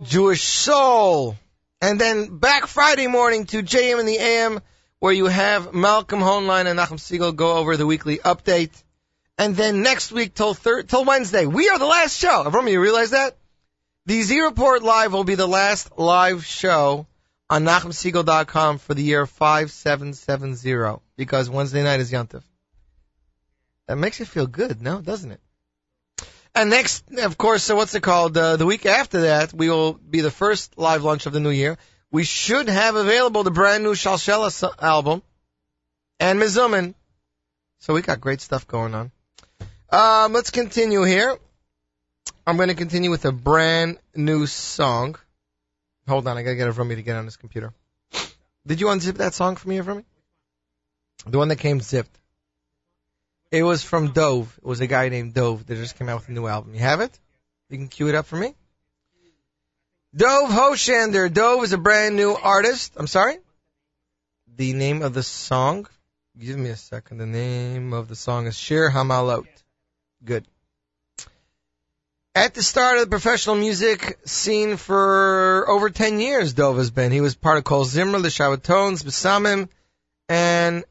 [SPEAKER 2] Jewish Soul. And then back Friday morning to JM in the AM, where you have Malcolm Hoenlein and Nachum Segal go over the weekly update. And then next week till thir- till Wednesday, we are the last show. Everyone, you realize that? The Z Report Live will be the last live show on NachumSegal.com for the year 5770 because Wednesday night is Yontif. That makes you feel good, no? Doesn't it? And next, of course, so what's it called? Uh, the week after that, we will be the first live lunch of the new year. We should have available the brand new Shalshela album and Mizumin. So we got great stuff going on. Um, let's continue here. I'm going to continue with a brand new song. Hold on, I gotta get it from me to get on this computer. Did you unzip that song for me or for me? The one that came zipped. It was from Dove. It was a guy named Dove that just came out with a new album. You have it? You can cue it up for me. Dov Hoshander. Dove is a brand new artist. I'm sorry? The name of the song? Give me a second. The name of the song is Shir Hamalot. Good. At the start of the professional music scene for over 10 years, Dove has been. He was part of Kol Zimra, the Shabbatons, Besamim, and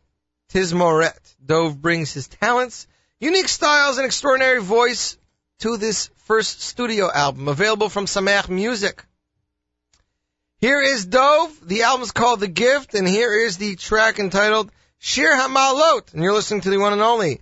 [SPEAKER 2] Tizmoret. Dove brings his talents, unique styles, and extraordinary voice to this first studio album, available from Sameach Music. Here is Dove. The album is called The Gift, and here is the track entitled Shir Hamalot. And you're listening to the one and only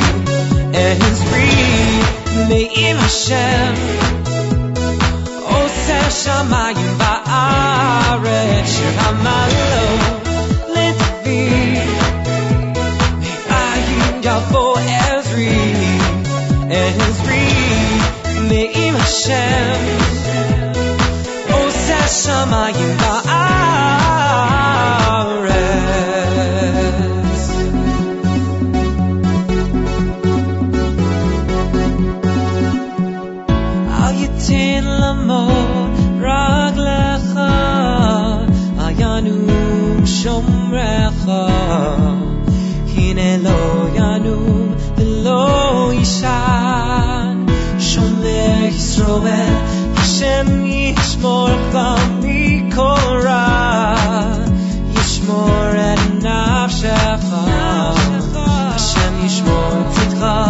[SPEAKER 1] מעם השם עושה שמיים בארץ שיר המלא לדוד מאין יבוא עזרי עזרי מעם השם עושה שמיים בארץ. רגלך, אל ינום שומרך. הנה לא ינום ולא יישן, שומר ישראל, השם ישמורך מכל רע, ישמור את נפשך. השם ישמור צאתך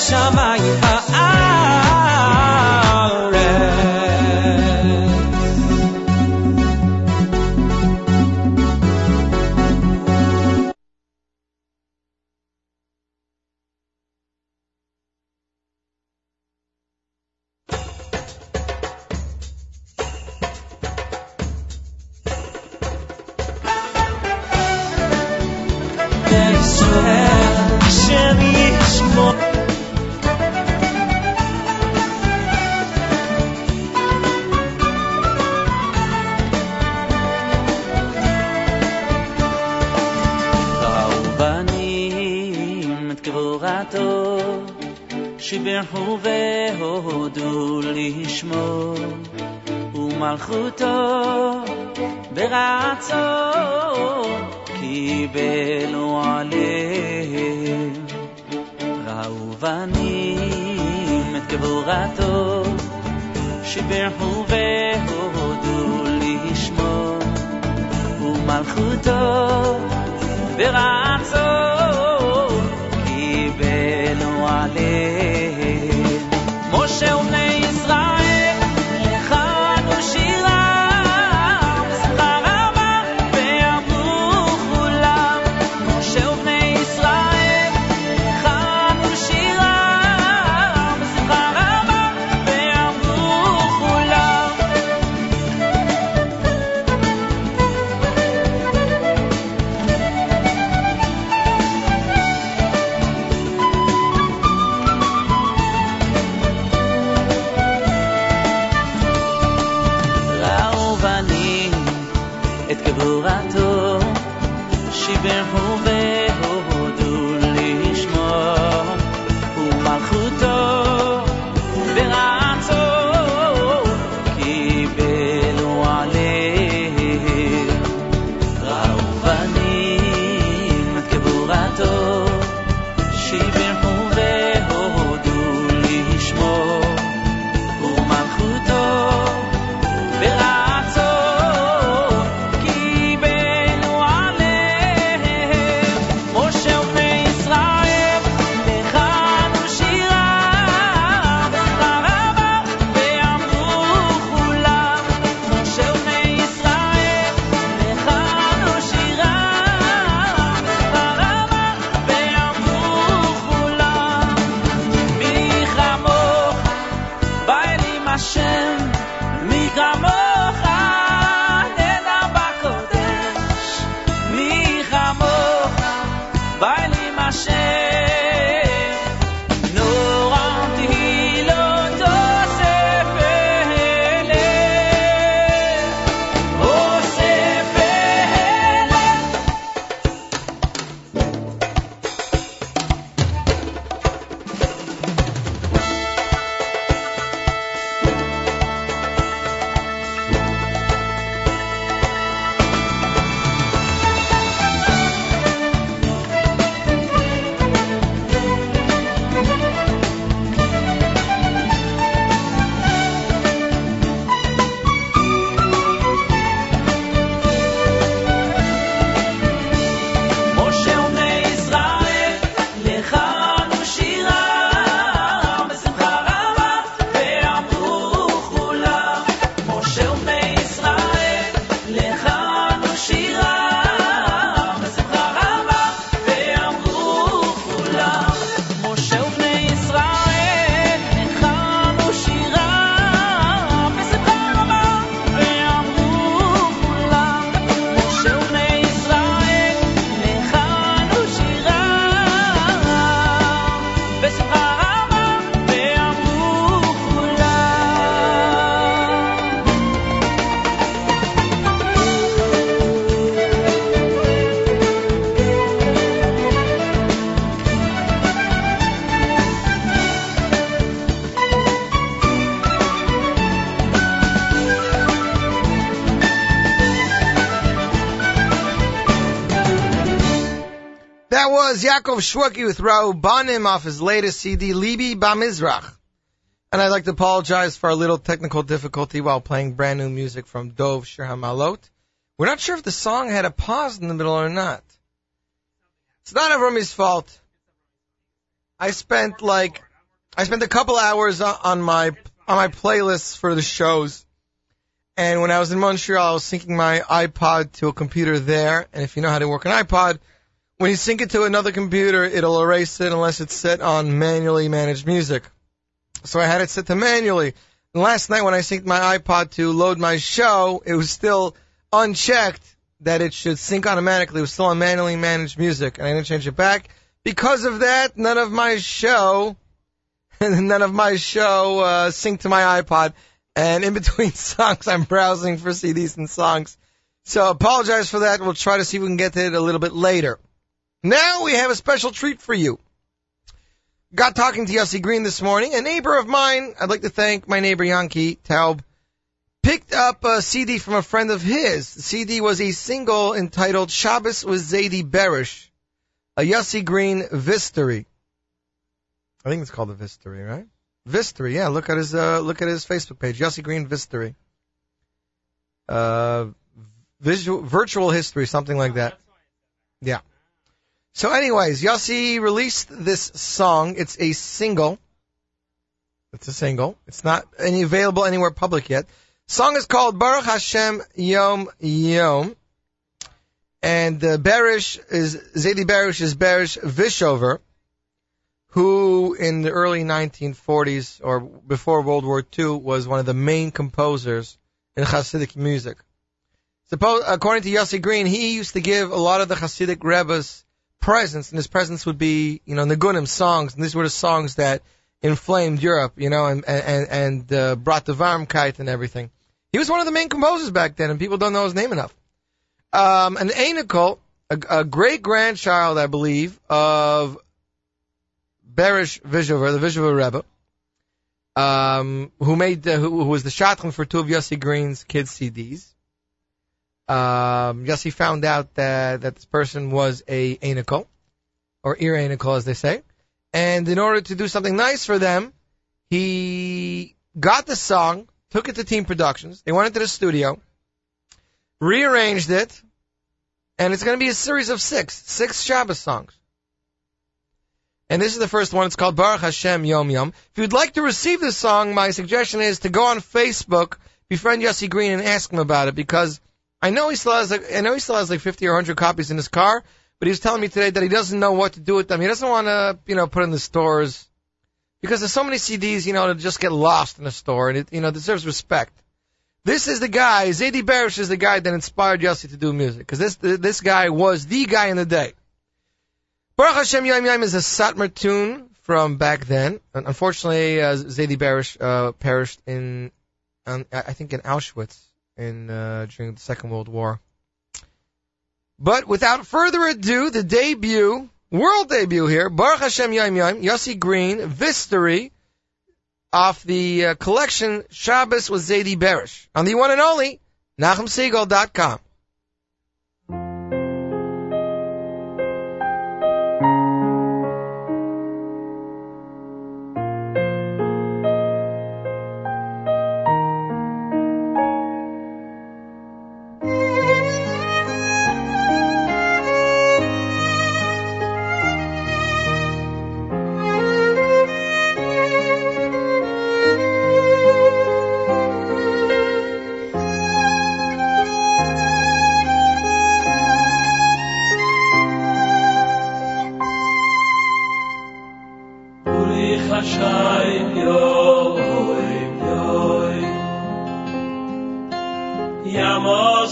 [SPEAKER 1] עושה שמיים
[SPEAKER 10] שיבחו והודו לשמו, ומלכותו ברצון קיבלו עליהם. ראו בנים את גבורתו, שיבחו והודו לשמו, ומלכותו ברצון
[SPEAKER 2] was Yaakov Shwekey with Rau Banim off his latest CD, Libi Bamizrach. And I'd like to apologize for our little technical difficulty while playing brand new music from Dov Shir. We're not sure if the song had a pause in the middle or not. It's not Avromi's fault. I spent like, I spent a couple hours on my on my playlists for the shows. And when I was in Montreal, I was syncing my iPod to a computer there. And if you know how to work an iPod, when you sync it to another computer, it'll erase it unless it's set on manually managed music. So I had it set to manually. And last night when I synced my iPod to load my show, it was still unchecked that it should sync automatically. It was still on manually managed music, and I didn't change it back. Because of that, none of my show, (laughs) none of my show uh, synced to my iPod. And in between (laughs) songs, I'm browsing for CDs and songs. So apologize for that. We'll try to see if we can get to it a little bit later. Now we have a special treat for you. Got talking to Yossi Green this morning. A neighbor of mine, I'd like to thank my neighbor Yankee Taub, picked up a CD from a friend of his. The CD was a single entitled Shabbos with Zadie Berish, a Yossi Green Vistory. I think it's called a Vistory, right? Vistory, yeah. Look at his uh, look at his Facebook page, Yossi Green Vistory. Uh, visual, virtual history, something like that. Yeah. So, anyways, Yossi released this song. It's a single. It's a single. It's not any available anywhere public yet. Song is called Baruch Hashem Yom Yom. And uh, Berish is, Zadie Berish is Berish Vishover, who in the early 1940s or before World War II was one of the main composers in Hasidic music. Suppose, according to Yossi Green, he used to give a lot of the Hasidic Rebbe's presents, and his presents would be, you know, Nagunim songs, and these were the songs that inflamed Europe, you know, and and and uh, brought the Varmkeit and everything. He was one of the main composers back then, and people don't know his name enough. Um, an Anikel, a, a great grandchild, I believe, of Berish Vishover, the Vishover Rebbe, um, who made the, who, who was the shotgun for two of Yossi Green's kids' CDs. Um, Yossi found out that that this person was a Anikel, or ear Anikel, as they say. And in order to do something nice for them, he got the song, took it to Team Productions. They went into the studio, rearranged it, and it's going to be a series of six, six Shabbos songs. And this is the first one. It's called Baruch Hashem Yom Yom. If you'd like to receive this song, my suggestion is to go on Facebook, befriend Yossi Green, and ask him about it because I know he still has like I know he still has like 50 or 100 copies in his car, but he was telling me today that he doesn't know what to do with them. He doesn't want to, you know, put in the stores because there's so many CDs, you know, that just get lost in a store, and it, you know, deserves respect. This is the guy, Zadie Barish is the guy that inspired Yossi to do music, because this this guy was the guy in the day. Baruch Hashem Yom Yom is a Satmar tune from back then. Unfortunately, uh, Zadie Barish uh, perished in, um, I I think in Auschwitz in uh, during the Second World War. But without further ado, the debut, world debut here, Baruch Hashem Yom Yom, Yossi Green, Vistory, off the uh, collection Shabbos with Zadie Berish on the one and only NachumSegal.com.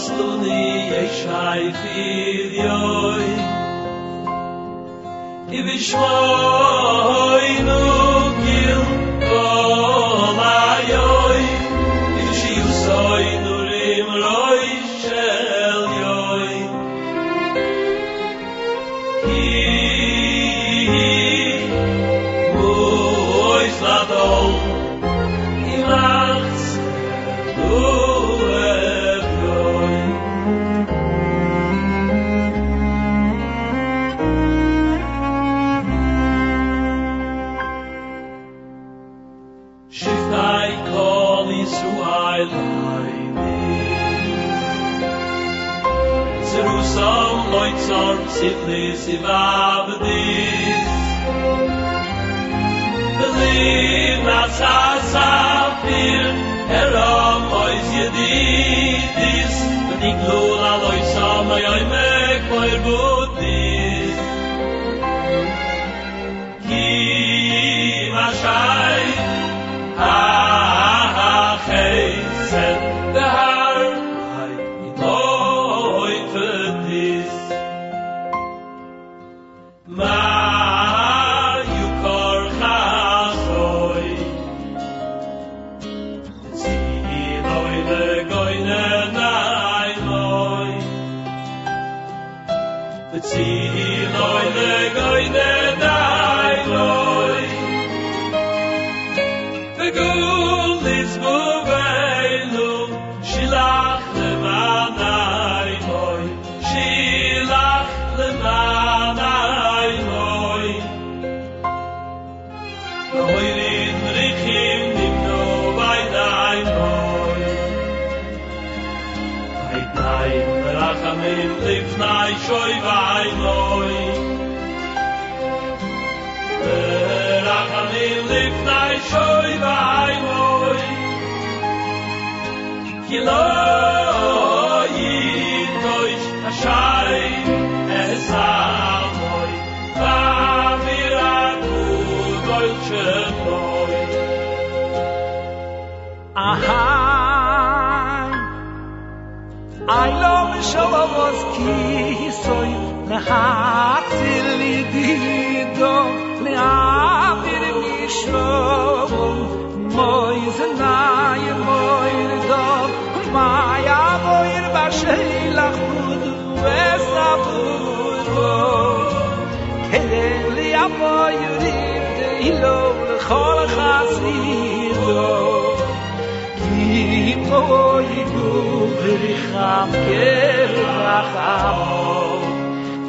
[SPEAKER 7] ostuni yeshai fir
[SPEAKER 11] yoy i bishmoy nu באַב דיס די נאַזאַ סאַפיר ער אַלויז ידי דיס די ניקלא לאיז אַ מאָי מאַק was ki
[SPEAKER 12] soy na hat zili di do le a bir mi shovom moy znay moy do may a moy ba sheila khud ves a kele li a de ilo le khol
[SPEAKER 11] khasi ki די חאַמ
[SPEAKER 2] קראַחאַבּו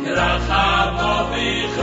[SPEAKER 2] קראַחאַבּו איך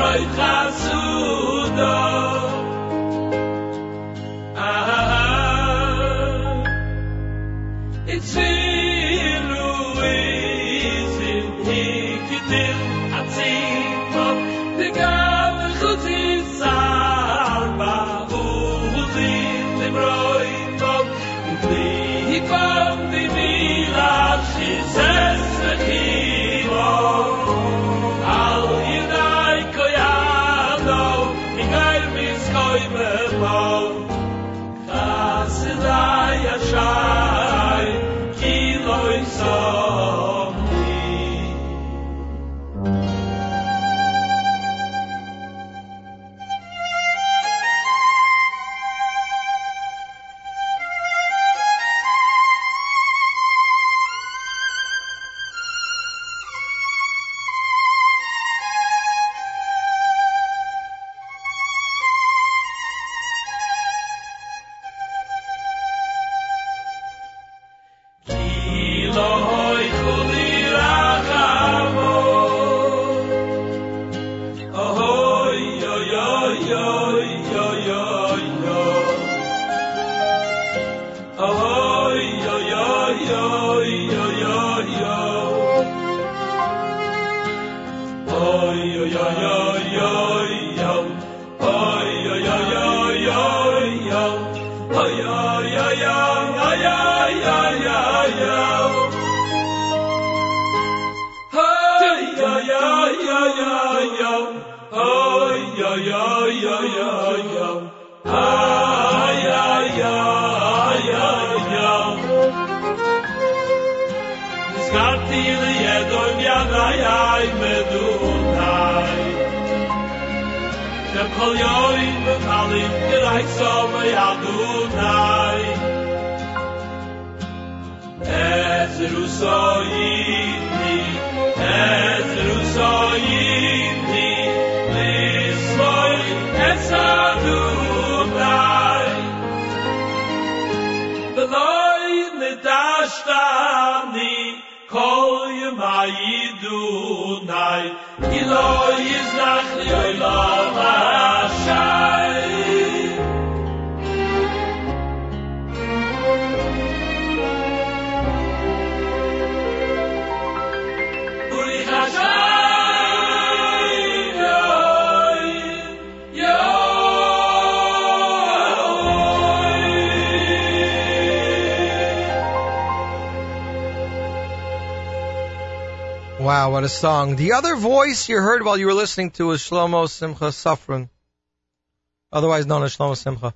[SPEAKER 2] song. The other voice you heard while you were listening to was Shlomo Simcha Safran, otherwise known as Shlomo Simcha.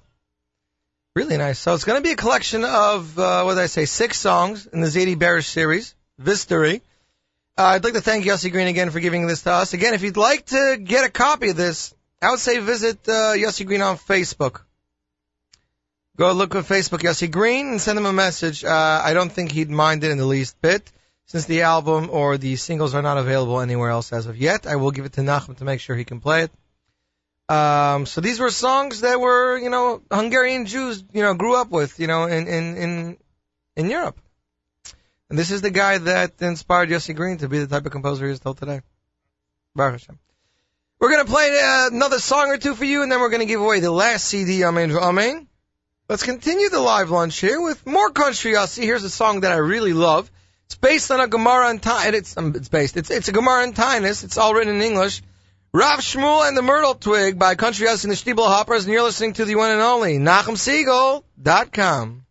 [SPEAKER 2] Really nice. So it's going to be a collection of, uh, what did I say, six songs in the Zadie Berish series, Vistory. Uh, I'd like to thank Yossi Green again for giving this to us. Again, if you'd like to get a copy of this, I would say visit uh, Yossi Green on Facebook. Go look on Facebook, Yossi Green, and send him a message. Uh, I don't think he'd mind it in the least bit. Since the album or the singles are not available anywhere else as of yet, I will give it to Nachum to make sure he can play it. Um, so these were songs that were, you know, Hungarian Jews, you know, grew up with, you know, in in in, in Europe. And this is the guy that inspired Yossi Green to be the type of composer he is still today. Baruch Hashem. We're gonna play uh, another song or two for you, and then we're gonna give away the last CD. Amen, amen. Let's continue the live lunch here with more country Yossi. Here's a song that I really love. It's based on a Gemara and Taanis. It's, um, it's based. It's it's a Gemara and Taanis. It's all written in English. Rav Shmuel and the Myrtle Twig by Country Yossi and the Shteeble Hoppers, and you're listening to the one and only NachumSegal.com.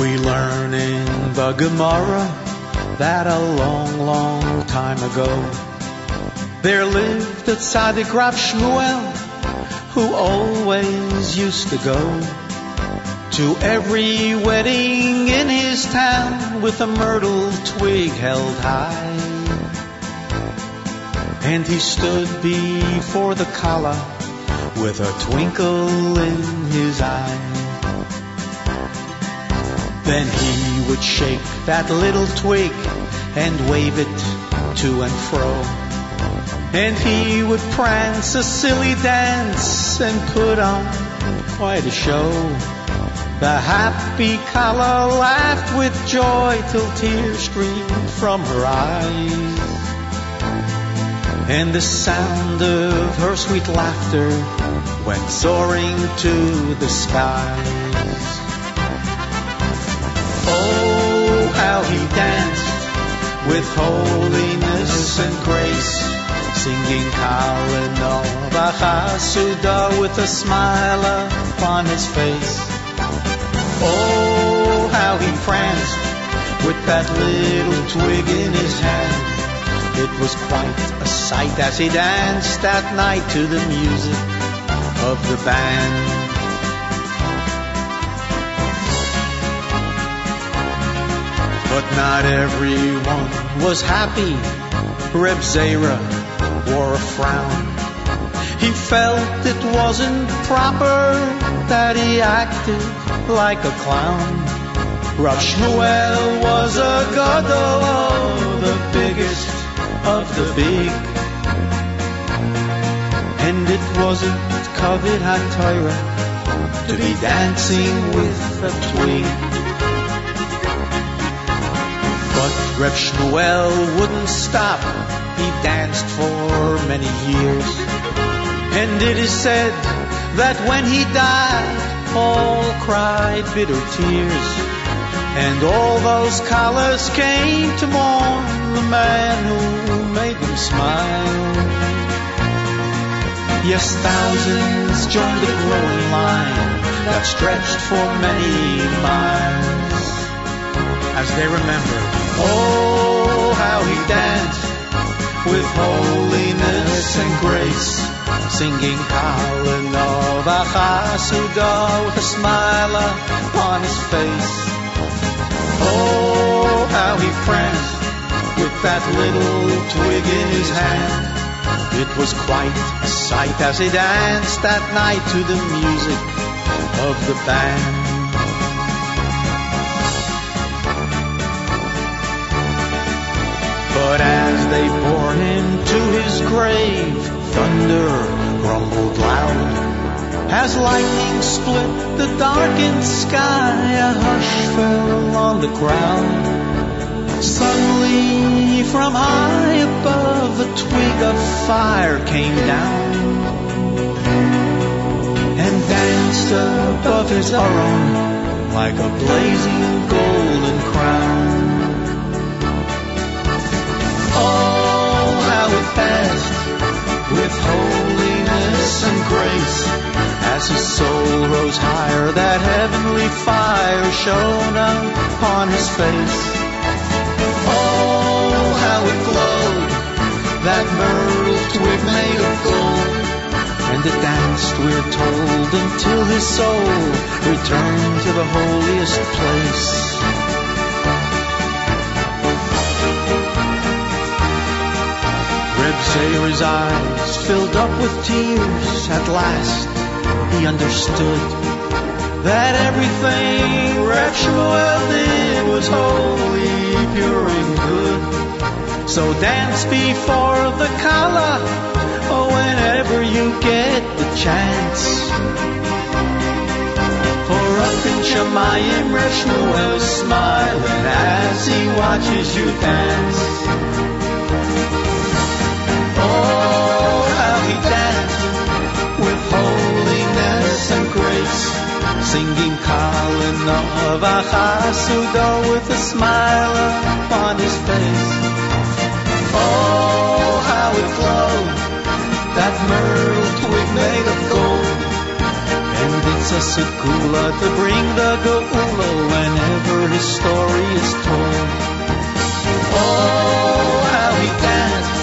[SPEAKER 8] We learn in the Gemara that a long, long time ago there lived a tzaddik Rav Shmuel who always used to go to every wedding in his town with a myrtle twig held high. And he stood before the Kala with a twinkle in his eye. Then he would shake that little twig and wave it to and fro. And he would prance a silly dance and put on quite a show. The happy Kala laughed with joy till tears streamed from her eyes. And the sound of her sweet laughter went soaring to the skies. Oh, how he danced with holiness and grace, singing Kalinova Chasuda with a smile upon his face. Oh, how he pranced with that little twig in his hand. It was quite a sight as he danced that night to the music of the band. But not everyone was happy. Reb Zera wore a frown. He felt it wasn't proper that he acted like a clown. Rav Shmuel was a gadol, the biggest of the big. And it wasn't kavod HaTorah to be dancing with a twig. But Reb Shmuel wouldn't stop. He danced for many years. And it is said that when he died, all cried bitter tears. And all those colors came to mourn the man who made them smile. Yes, thousands joined the growing line that stretched for many miles as they remembered. Oh, how he danced with holiness and grace, singing Kalinova Chasuda with a smile upon his face. Oh, how he pranced with that little twig in his hand. It was quite a sight as he danced that night to the music of the band. But as they bore him to his grave, thunder rumbled loud. As lightning split the darkened sky, a hush fell on the crowd. Suddenly, from high above, a twig of fire came down and danced above his Aron like a blazing golden crown. Oh, how it passed with holiness and grace. As his soul rose higher, that heavenly fire shone upon his face. Oh, how it glowed, that myrtle twig made of gold. And it danced, we're told, until his soul returned to the holiest place. Zera's eyes filled up with tears. At last, he understood that everything Reb Shmuel did was holy, pure, and good. So dance before the Kala, oh, whenever you get the chance. For up in Shemayim, Reb Shmuel's smiling as he watches you dance. Singing Kalin of with a smile upon his face. Oh, how it glowed, that myrtle twig made of gold. And it's a segula to bring the geula whenever his story is told. Oh, how he danced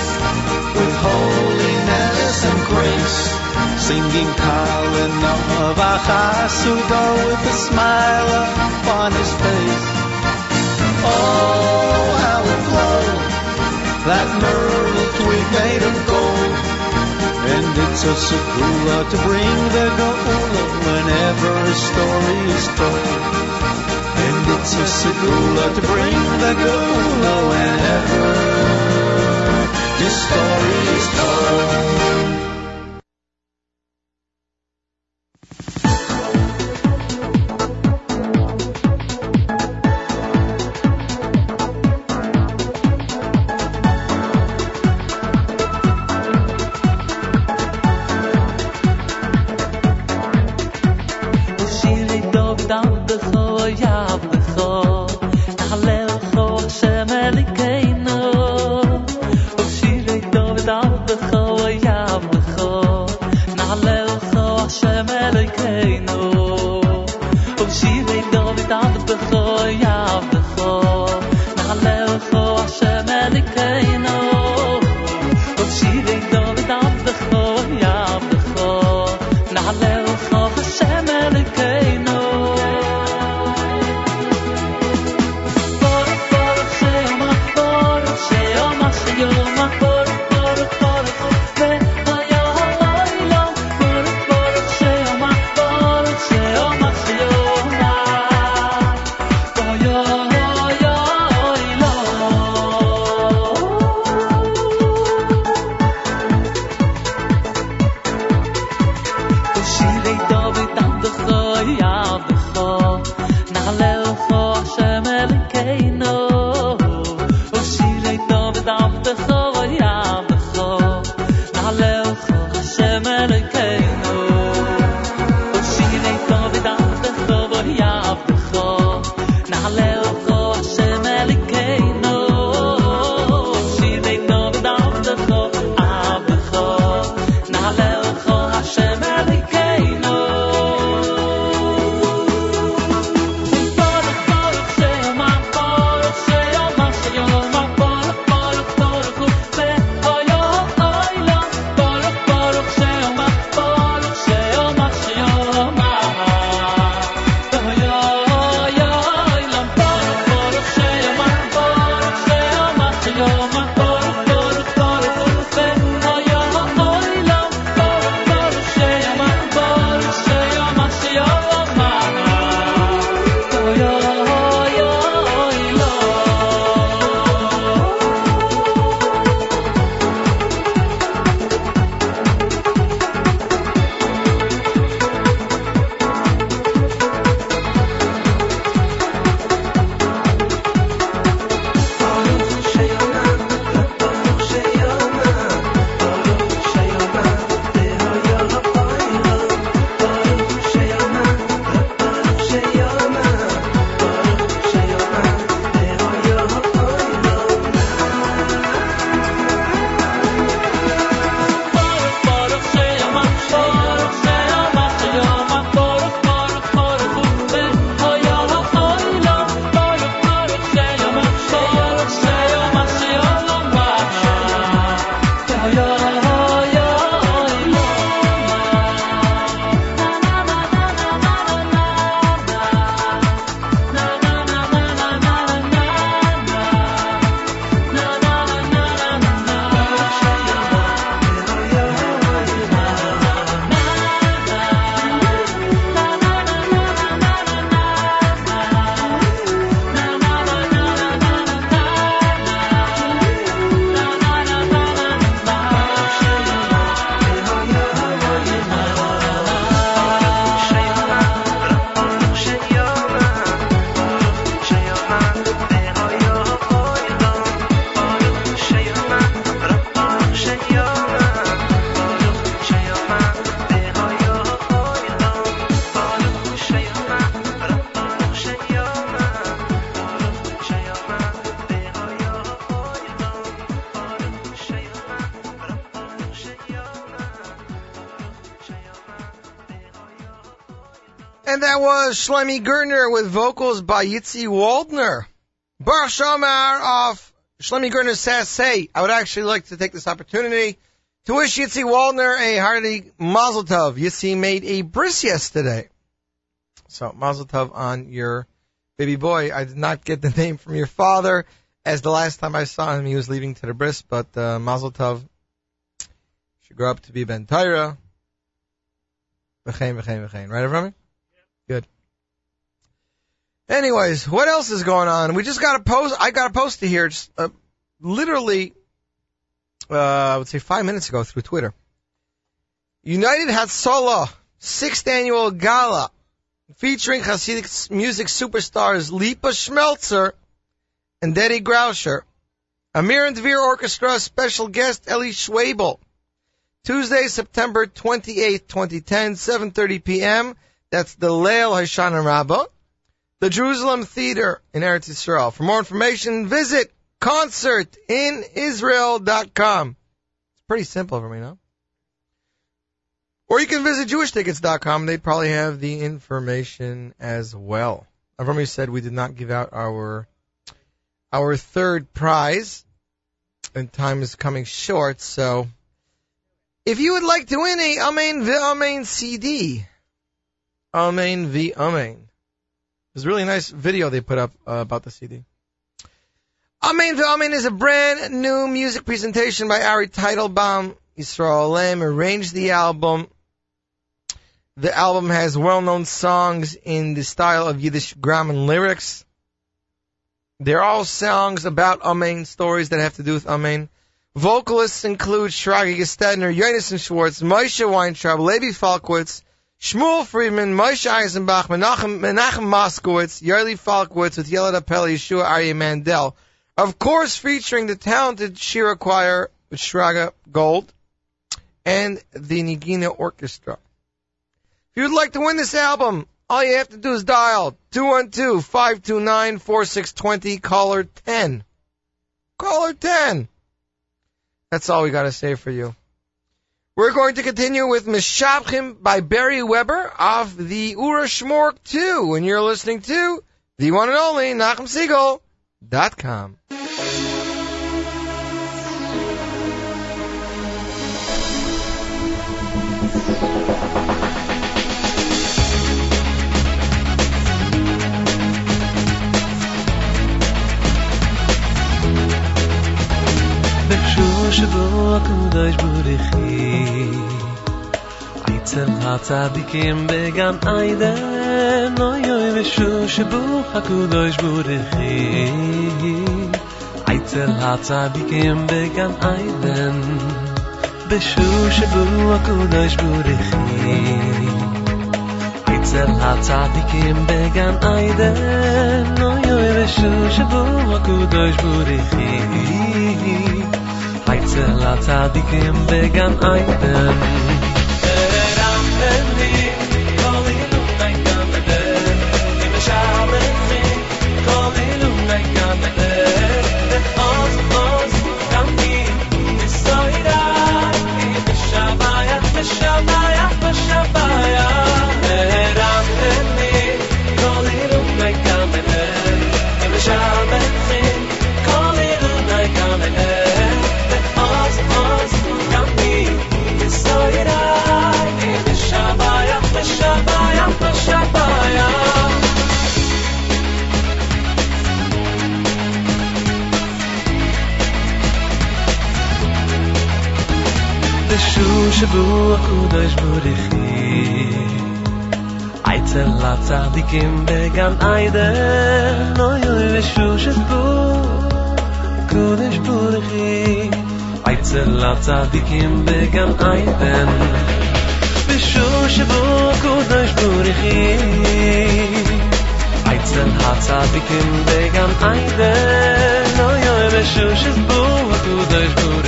[SPEAKER 8] with holiness and grace, singing Kalin of Achasudo with a smile upon his face. Oh, how it glowed, that myrtle twig made of gold. And it's a segula to bring the geula whenever a story is told. And it's a segula to bring the geula whenever this story is told.
[SPEAKER 2] Was Shlomi with vocals by Yitzi Waldner. Bar Shomar of Shlomi Gertner says, hey, I would actually like to take this opportunity to wish Yitzi Waldner a hearty mazel tov. Yitzi made a bris yesterday. So mazel tov on your baby boy. I did not get the (laughs) name from your father as the last time I saw him he was leaving to the bris, but uh, mazel tov should grow up to be Ben Torah. Right, Avromi? Anyways, what else is going on? We just got a post. I got a post here, just uh, literally, uh, I would say five minutes ago through Twitter. United Hatzalah sixth annual gala featuring Hasidic music superstars Lipa Schmeltzer and Eddie Grauscher. Amir and Devere Orchestra special guest Ellie Schwabel. Tuesday, September 28, 2010, 7.30 p.m. That's the Leil Hoshana Rabbah, the Jerusalem Theater in Eretz Yisrael. For more information, visit concertinisrael.com. It's pretty simple for me, no? Or you can visit jewishtickets.com. They'd probably have the information as well. Avromi said we did not give out our our third prize, and time is coming short. So, if you would like to win a Amen V'Amen CD, Amen V'Amen, there's a really nice video they put up uh, about the CD. Amen V'Amen is a brand new music presentation by Ari Teitelbaum. Yisrael Lam arranged the album. The album has well-known songs in the style of Yiddish grammar and lyrics. They're all songs about Amen, stories that have to do with Amen. Vocalists include Shragee Gestetner, Jonathan Schwartz, Moshe Weintraub, Levi Falkowitz, Shmuel Friedman, Moshe Eisenbach, Menachem, Menachem Moskowitz, Yerli Falkowitz with Yelad Apel, Yeshua Aryeh Mandel. Of course, featuring the talented Shira Choir with Shraga Gold and the Nigina Orchestra. If you'd like to win this album, all you have to do is dial 212-529-4620, caller 10. Caller 10. That's all we gotta say for you. We're going to continue with Mishabchim by Barry Weber of the Ura Shmork 2, and you're listening to the one and only NachumSegal.com.
[SPEAKER 1] שבו הקודש בורכי עצם הצדיקים בגן עדן אוי אוי ושו שבו הקודש בורכי עצם הצדיקים בגן עדן בשו שבו הקודש בורכי עצם הצדיקים בגן עדן אוי אוי ושו שבו הקודש בורכי אצל הצדיקים בגן עיידן שבו הקודש בורכי אייצל לצדיקים בגן איידן אוי אוי ושו שבו קודש בורכי אייצל לצדיקים בגן איידן ושו שבו קודש בורכי אייצל הצדיקים בגן איידן אוי אוי ושו שבו הקודש בורכי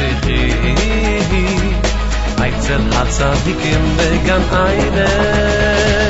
[SPEAKER 1] אצל הצדיקים בגן עדן Shabbat,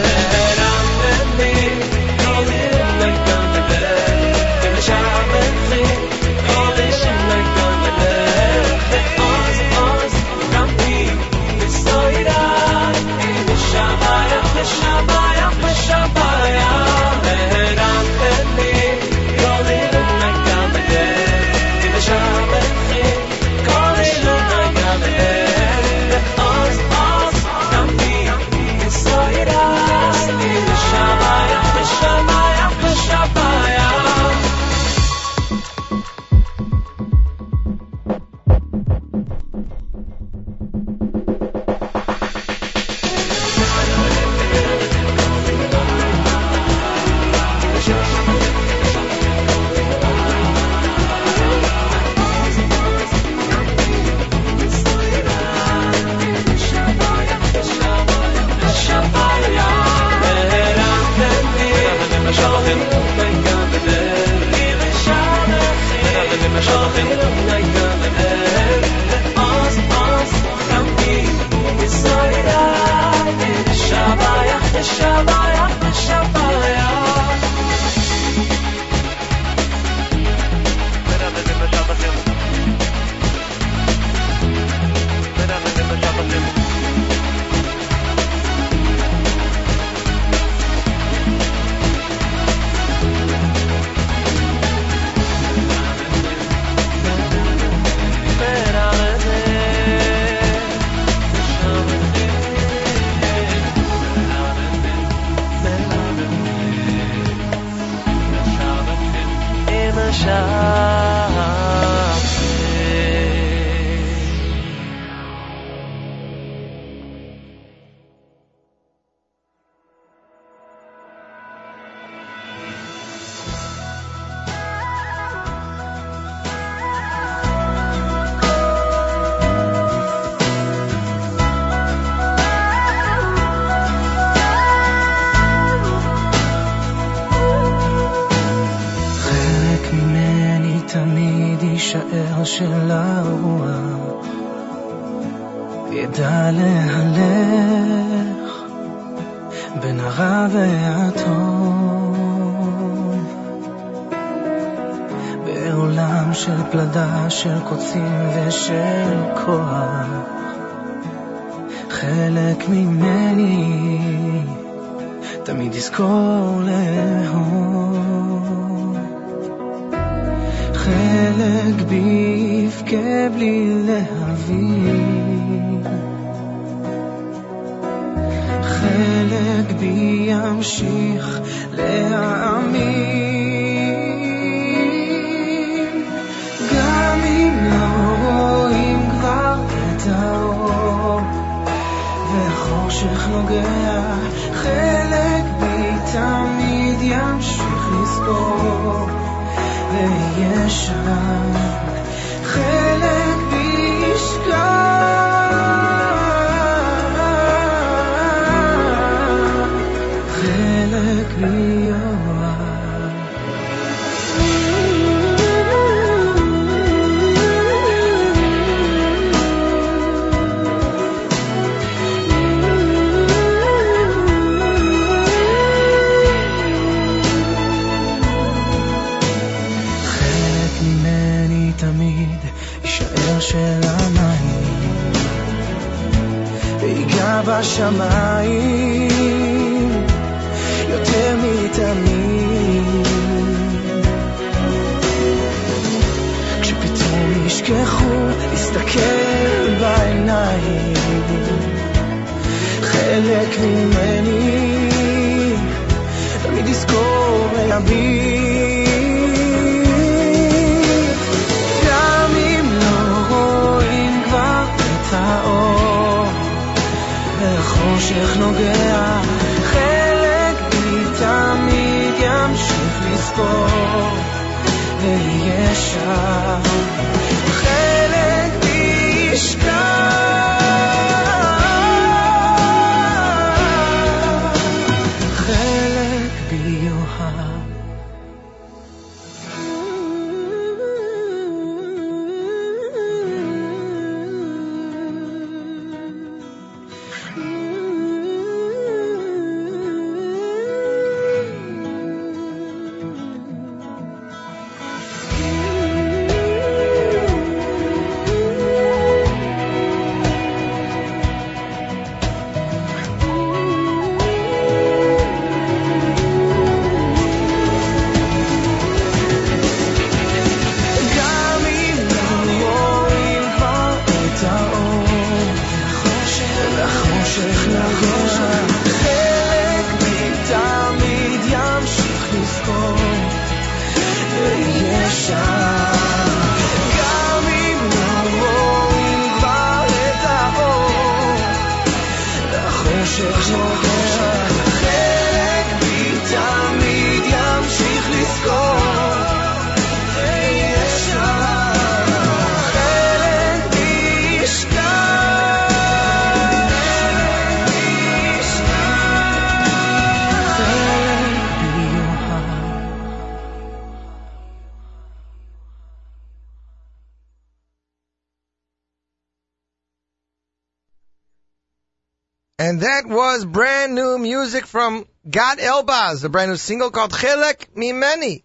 [SPEAKER 2] Gad Elbaz, a brand new single called Chelek Mimeni.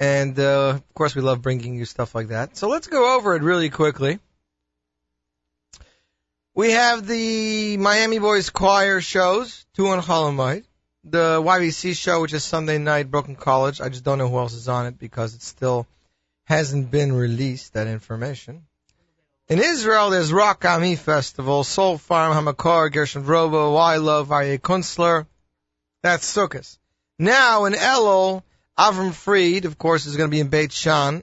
[SPEAKER 2] And uh, of course, we love bringing you stuff like that. So let's go over it really quickly. We have the Miami Boys Choir shows, two on Chol Hamoed. The YBC show, which is Sunday night, Brooklyn College. I just don't know who else is on it because it still hasn't been released, that information. In Israel, there's Rock Ami Festival, Soul Farm, Hamakor, Gershon Veroba, Y Love, Aryeh Kunstler. That's Sukkot. Now in Elul, Avram Fried, of course, is going to be in Beit Shan.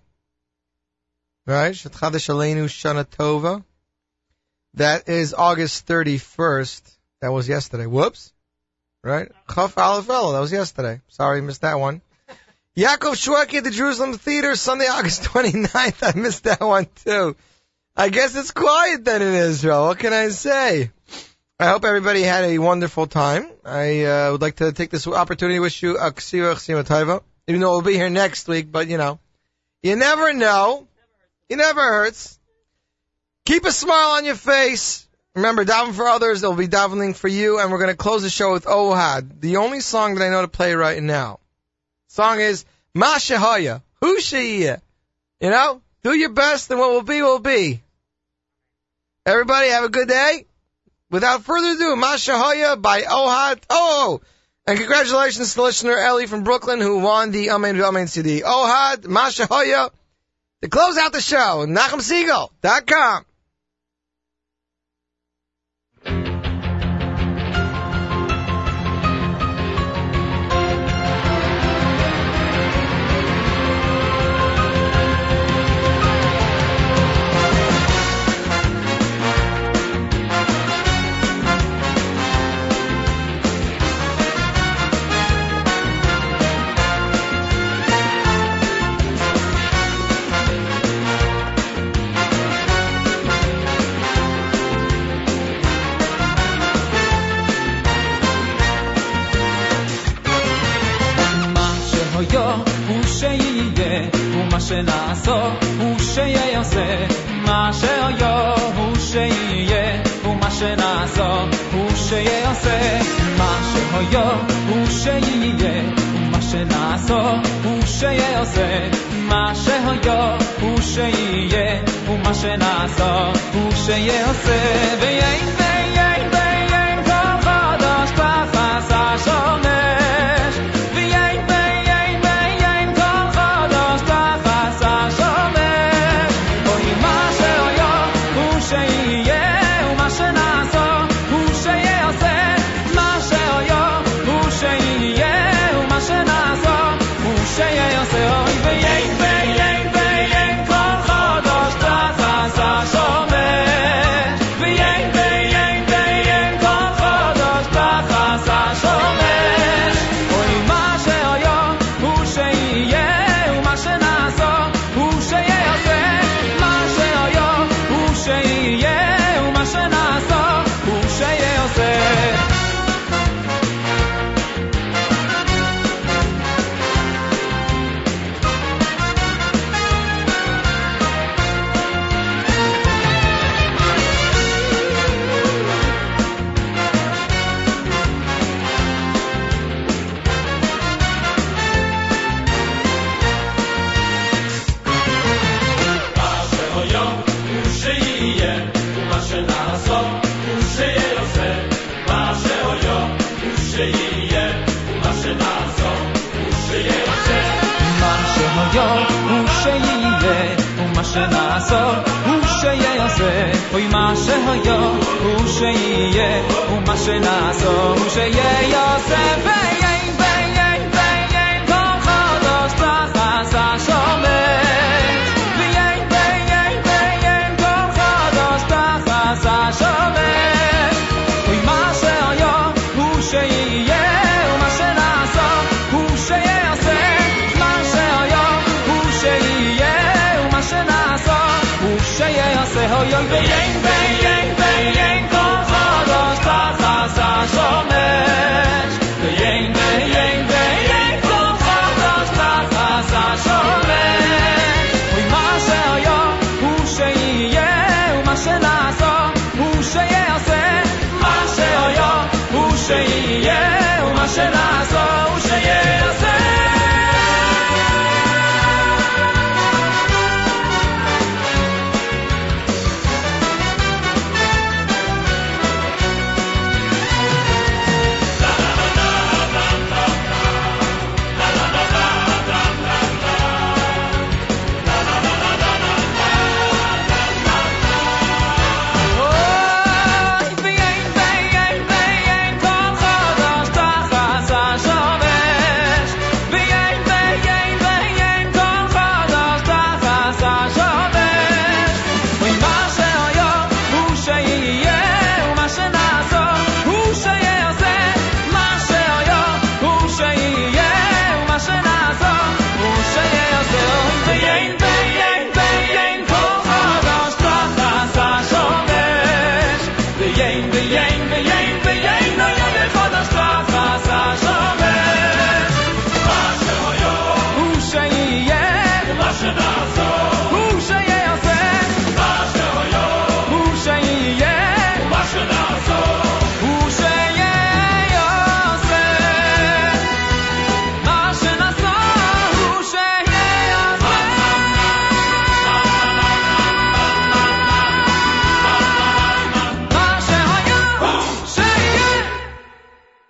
[SPEAKER 2] Right? Shetchadesh Aleinu Shana Tova. That is August 31st. That was yesterday. Whoops. Right? Chaf Aleph. That was yesterday. Sorry, missed that one. Yaakov Shwekey at the Jerusalem Theater, Sunday, August 29th. (laughs) I missed that one too. I guess it's quiet then in Israel. What can I say? I hope everybody had a wonderful time. I uh, would like to take this opportunity to wish you a ksira taiva. Even though we'll be here next week, but you know, you never know. It never hurts. Keep a smile on your face. Remember, daven for others. They'll be davening for you. And we're going to close the show with Ohad, the only song that I know to play right now. Song is Ma Shehaya. Who Shehiyah? You know, do your best and what will be will be. Everybody have a good day. Without further ado, Ma Shehaya by Ohad. Oh! And congratulations to listener Ellie from Brooklyn who won the Amen Amen CD. Ohad, Ma Shehaya. To close out the show, NachumSegal.com.
[SPEAKER 10] מה שהיה הוא שיהיה, ומה שנעשו הוא שיעשה. מה שהיה הוא שיהיה, ומה שנעשו הוא שיעשה. מה שהיה הוא שיהיה, ומה שנעשו הוא שיעשה. מה שהיה הוא שיהיה, ומה שנעשו הוא שיעשה. ויין ומה שנעשו הוא שיעשה. ויין ויין ויין כל חדש תחת השמש. ויין ויין ויין כל חדש תחת השמש. אוי מה שהיה הוא שיהיה ומה שנעשו הוא שיעשה. מה שהיה הוא שיהיה ומה שנעשו הוא שיעשה. אוי אוי ויין ויין